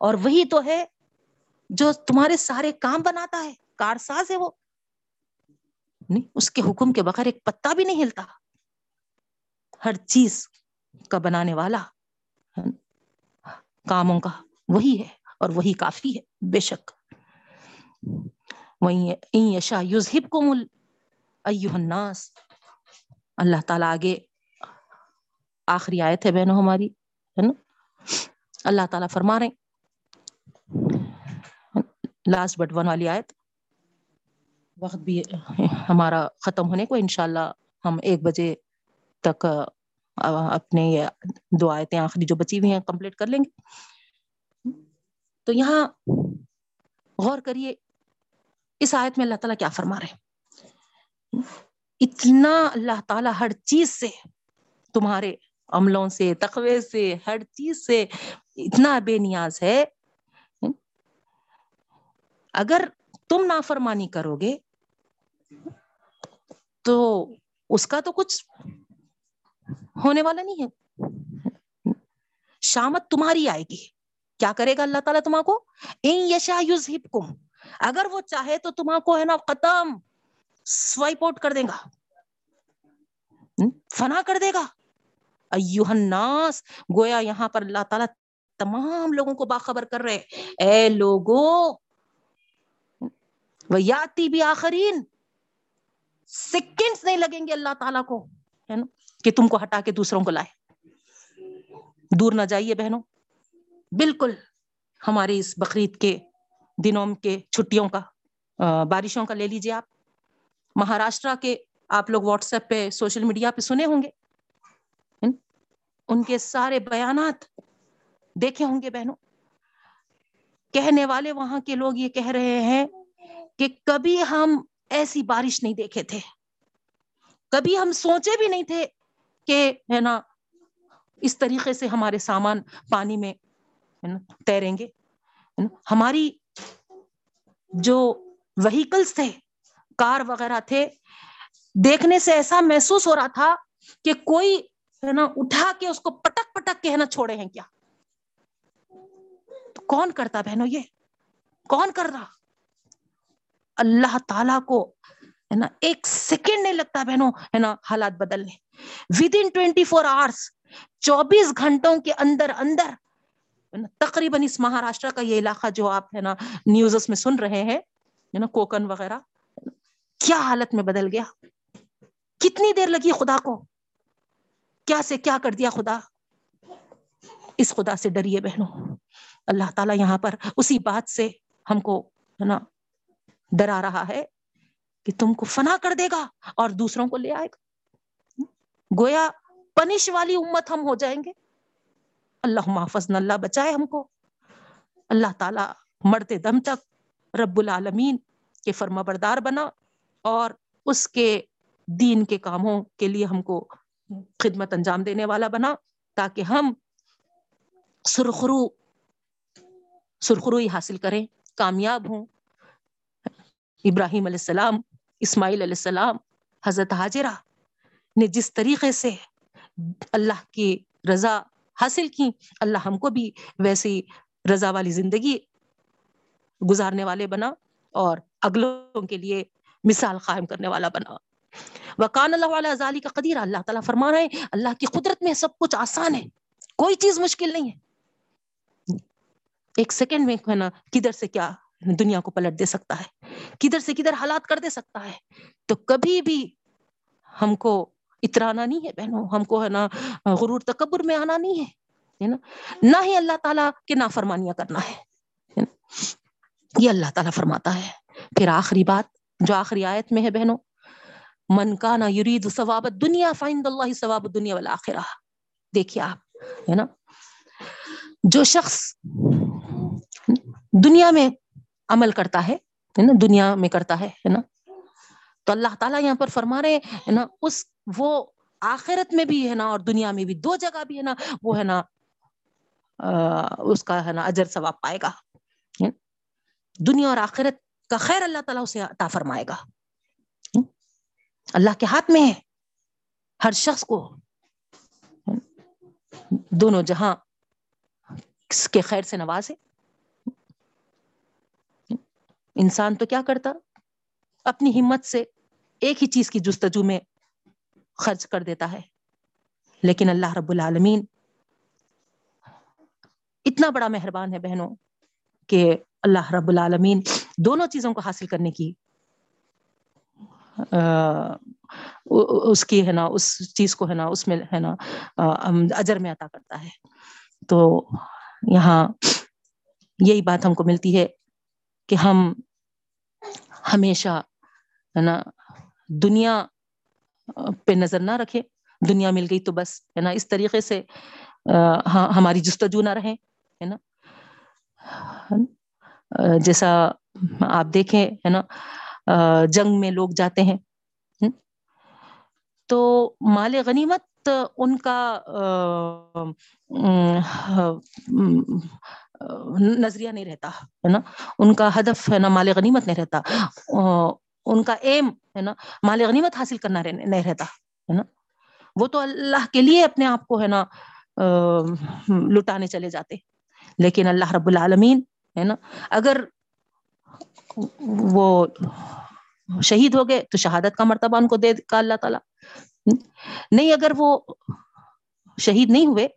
اور وہی تو ہے جو تمہارے سارے کام بناتا ہے۔ کارساز ہے وہ۔ نہیں، اس کے حکم کے بغیر ایک پتا بھی نہیں ہلتا۔ ہر چیز کا بنانے والا کاموں کا وہی ہے اور وہی کافی ہے، بے شک۔ وہی یشا یوزب کو مل الناس۔ اللہ تعالیٰ آگے آخری آیت ہے بہنوں ہماری، ہے نا؟ اللہ تعالیٰ فرما رہے لاسٹ بٹ ون والی آیت۔ وقت بھی ہمارا ختم ہونے کو، انشاءاللہ ہم ایک بجے تک اپنے یہ دو آیتیں آخری جو بچی ہوئی ہیں کمپلیٹ کر لیں گے۔ تو یہاں غور کریے، اس آیت میں اللہ تعالیٰ کیا فرما رہے ہیں؟ اتنا اللہ تعالیٰ ہر چیز سے، تمہارے عملوں سے، تقوی سے، ہر چیز سے اتنا بے نیاز ہے۔ اگر تم نافرمانی کرو گے، تو اس کا تو کچھ ہونے والا نہیں ہے۔ شامت تمہاری آئے گی۔ کیا کرے گا اللہ تعالیٰ تمہاں کو؟ یشا یوز کم اگر وہ چاہے تو تمہاں کو ہے نا ختم سوائپ آؤٹ کر دے گا۔ فنا کر دے گا۔ الناس، گویا یہاں پر اللہ تعالیٰ تمام لوگوں کو باخبر کر رہے اے لوگو یاتی بھی آخرین سیکنڈز نہیں لگیں گے اللہ تعالیٰ کو، ہے نا، کہ تم کو ہٹا کے دوسروں کو لائے۔ دور نہ جائیے بہنوں۔ بالکل ہمارے اس بقرعید کے دنوں کے چھٹیوں کا بارشوں کا لے لیجیے آپ۔ مہاراشٹرا کے آپ لوگ واٹس ایپ پہ، سوشل میڈیا پہ سنے ہوں گے۔ ان کے سارے بیانات دیکھے ہوں گے بہنوں۔ کہنے والے وہاں کے لوگ یہ کہہ رہے ہیں کہ کبھی ہم ایسی بارش نہیں دیکھے تھے۔ کبھی ہم سوچے بھی نہیں تھے کہ، ہے نا، اس طریقے سے ہمارے سامان پانی میں تیریں گے۔ ہماری جو وہیکلس تھے کار وغیرہ تھے۔ دیکھنے سے ایسا محسوس ہو رہا تھا کہ کوئی ہے نا اٹھا کے اس کو پٹک پٹک کے ہے نا چھوڑے ہیں کیا؟ تو کون کرتا بہنوں یہ؟ کون کر رہا؟ اللہ تعالی کو ہے نا ایک سیکنڈ نہیں لگتا بہنوں ہے نا حالات بدلنے۔ With in twenty four hours چوبیس گھنٹوں کے اندر اندر تقریباً اس مہاراشٹر کا یہ علاقہ جو آپ ہے نا نیوز میں سن رہے ہیں نا کوکن وغیرہ کیا حالت میں بدل گیا؟ کتنی دیر لگی خدا کو؟ کیا سے کیا کر دیا خدا؟ اس خدا سے ڈریے بہنوں۔ اللہ تعالیٰ یہاں پر اسی بات سے ہم کو، ہے نا، ڈرا رہا ہے کہ تم کو فنا کر دے گا اور دوسروں کو لے آئے گا۔ گویا پنش والی امت ہم ہو جائیں گے۔ اللہ محفظ اللہ بچائے ہم کو۔ اللہ تعالی مرتے دم تک رب العالمین کے فرما بردار بنا۔ اور اس کے دین کے کاموں کے لیے ہم کو خدمت انجام دینے والا بنا تاکہ ہم سرخرو سرخروئی حاصل کریں، کامیاب ہوں۔ ابراہیم علیہ السلام، اسماعیل علیہ السلام، حضرت حاجرہ نے جس طریقے سے اللہ کی رضا حاصل کی، اللہ ہم کو بھی ویسی رضا والی زندگی گزارنے والے بنا اور اگلوں کے لیے مثال قائم کرنے والا بنا۔ وکان اللہ علیہ ذالی کا قدیر اللہ تعالیٰ فرما رہے ہیں اللہ کی قدرت میں سب کچھ آسان ہے، کوئی چیز مشکل نہیں ہے۔ ایک سیکنڈ میں ہے نا کدھر سے کیا دنیا کو پلٹ دے سکتا ہے؟ کدھر سے کدھر حالات کر دے سکتا ہے؟ تو کبھی بھی ہم کو اترانا نہیں ہے بہنوں، ہم کو ہے نا، غرور تکبر میں آنا نہیں ہے نا؟ نہ ہی اللہ تعالیٰ کے نافرمانیاں کرنا ہے یہ اللہ تعالیٰ فرماتا ہے۔ پھر آخری بات جو آخری آیت میں ہے بہنوں، من کا نا یرید ثواب دنیا فائند اللہ ثواب دنیا والا دیکھیے آپ، ہے نا؟ جو شخص دنیا میں عمل کرتا ہے نا؟ دنیا میں کرتا ہے نا؟ تو اللہ تعالیٰ یہاں پر فرما رہے ہیں نا؟ اس وہ آخرت میں بھی ہے نا، اور دنیا میں بھی دو جگہ بھی ہے نا، وہ ہے نا اس کا ہے نا اجر ثواب پائے گا۔ دنیا اور آخرت کا خیر اللہ تعالیٰ اسے عطا فرمائے گا۔ اللہ کے ہاتھ میں ہے۔ ہر شخص کو۔ دونوں جہاں کے خیر سے نوازے انسان تو کیا کرتا؟ اپنی ہمت سے ایک ہی چیز کی جستجو میں خرچ کر دیتا ہے۔ لیکن اللہ رب العالمین اتنا بڑا مہربان ہے بہنوں کہ اللہ رب العالمین دونوں چیزوں کو حاصل کرنے کی اس کی ہے نا، اس چیز کو ہے نا، اس میں ہے نا اجر میں عطا کرتا ہے۔ تو یہاں یہی بات ہم کو ملتی ہے کہ ہم ہمیشہ ہے نا، دنیا پہ نظر نہ رکھے دنیا مل گئی تو بس، ہے نا، اس طریقے سے ہاں، ہماری جستجو نہ رہے ہے نا۔ جیسا آپ دیکھیں، ہے نا جنگ میں لوگ جاتے ہیں تو مال غنیمت ان کا نظریہ نہیں رہتا، ہے نا؟ ان کا ہدف، ہے نا، مال غنیمت نہیں رہتا ان کا ایم ہے نا، مال غنیمت حاصل کرنا نہیں رہتا، ہے نا؟ وہ تو اللہ کے لیے اپنے آپ کو، ہے نا لٹانے چلے جاتے، لیکن اللہ رب العالمین، ہے نا، اگر وہ شہید ہو گئے تو شہادت کا مرتبہ ان کو دے کا اللہ تعالیٰ۔ نہیں اگر وہ شہید نہیں ہوئے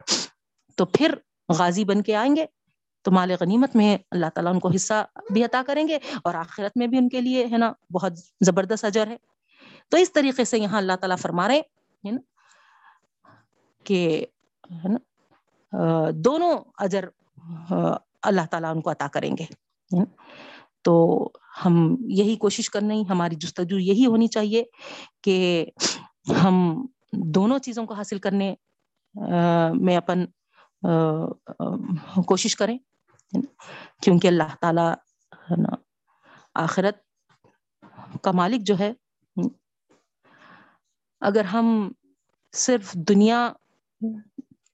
تو پھر غازی بن کے آئیں گے تو مال غنیمت میں اللہ تعالیٰ ان کو حصہ بھی عطا کریں گے اور آخرت میں بھی ان کے لیے ہے نا بہت زبردست اجر ہے۔ تو اس طریقے سے یہاں اللہ تعالیٰ فرما رہے ہیں نا کہ ہے نا دونوں اجر اللہ تعالیٰ ان کو عطا کریں گے۔ تو ہم یہی کوشش کرنا ہی ہماری جستجو یہی ہونی چاہیے کہ ہم دونوں چیزوں کو حاصل کرنے میں اپن کوشش کریں۔ کیونکہ اللہ تعالی آخرت کا مالک جو ہے، اگر ہم صرف دنیا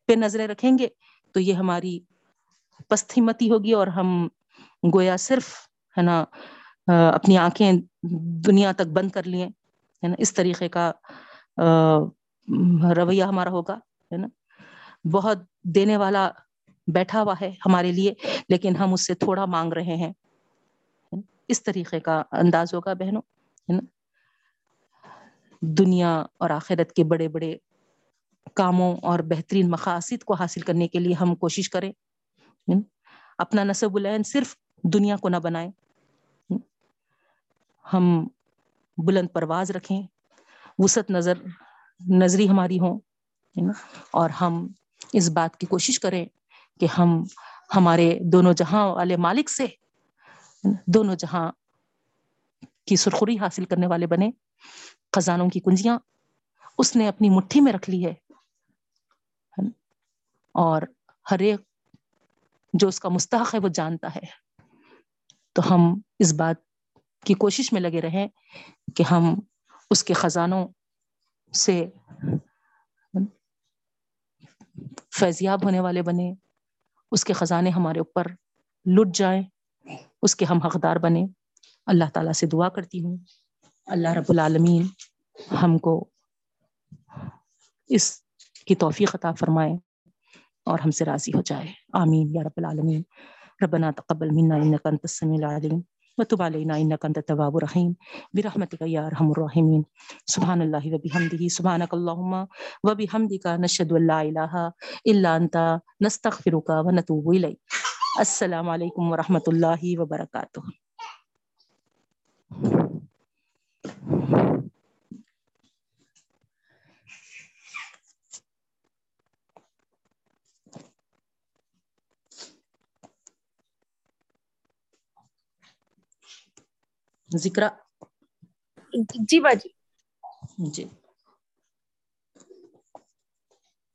پہ نظریں رکھیں گے تو یہ ہماری پستی متی ہوگی اور ہم گویا صرف ہے نا اپنی آنکھیں دنیا تک بند کر لیے ہے نا، اس طریقے کا رویہ ہمارا ہوگا، ہے نا۔ بہت دینے والا بیٹھا ہوا ہے ہمارے لیے، لیکن ہم اس سے تھوڑا مانگ رہے ہیں اس طریقے کا انداز ہوگا بہنوں، ہے نا۔ دنیا اور آخرت کے بڑے بڑے کاموں اور بہترین مقاصد کو حاصل کرنے کے لیے ہم کوشش کریں اپنا نصب العین صرف دنیا کو نہ بنائیں ہم بلند پرواز رکھیں وسط نظر، نظری ہماری ہوں اور ہم اس بات کی کوشش کریں کہ ہم ہمارے دونوں جہاں والے مالک سے، دونوں جہاں کی سرخری حاصل کرنے والے بنے خزانوں کی کنجیاں، اس نے اپنی مٹھی میں رکھ لی ہے اور ہر ایک جو اس کا مستحق ہے وہ جانتا ہے۔ تو ہم اس بات کی کوشش میں لگے رہیں کہ ہم اس کے خزانوں سے فیضیاب ہونے والے بنے اس کے خزانے ہمارے اوپر لٹ جائیں، اس کے ہم حقدار بنے اللہ تعالیٰ سے دعا کرتی ہوں۔ اللہ رب العالمین ہم کو اس کی توفیق عطا فرمائے اور ہم سے راضی ہو جائے۔ آمین یا رب العالمین۔ ربنا تقبل منا انك انت السميع العليم وتب علينا انك انت التواب الرحيم. برحمتك يا ارحم الراحمين. سبحان الله وبحمده. سبحانك اللهم وبحمدك نشهد ان لا اله الا انت نستغفرك ونتوب اليك السلام علیکم ورحمۃ اللہ وبرکاتہ ذکر؟ جی باجی۔ جی۔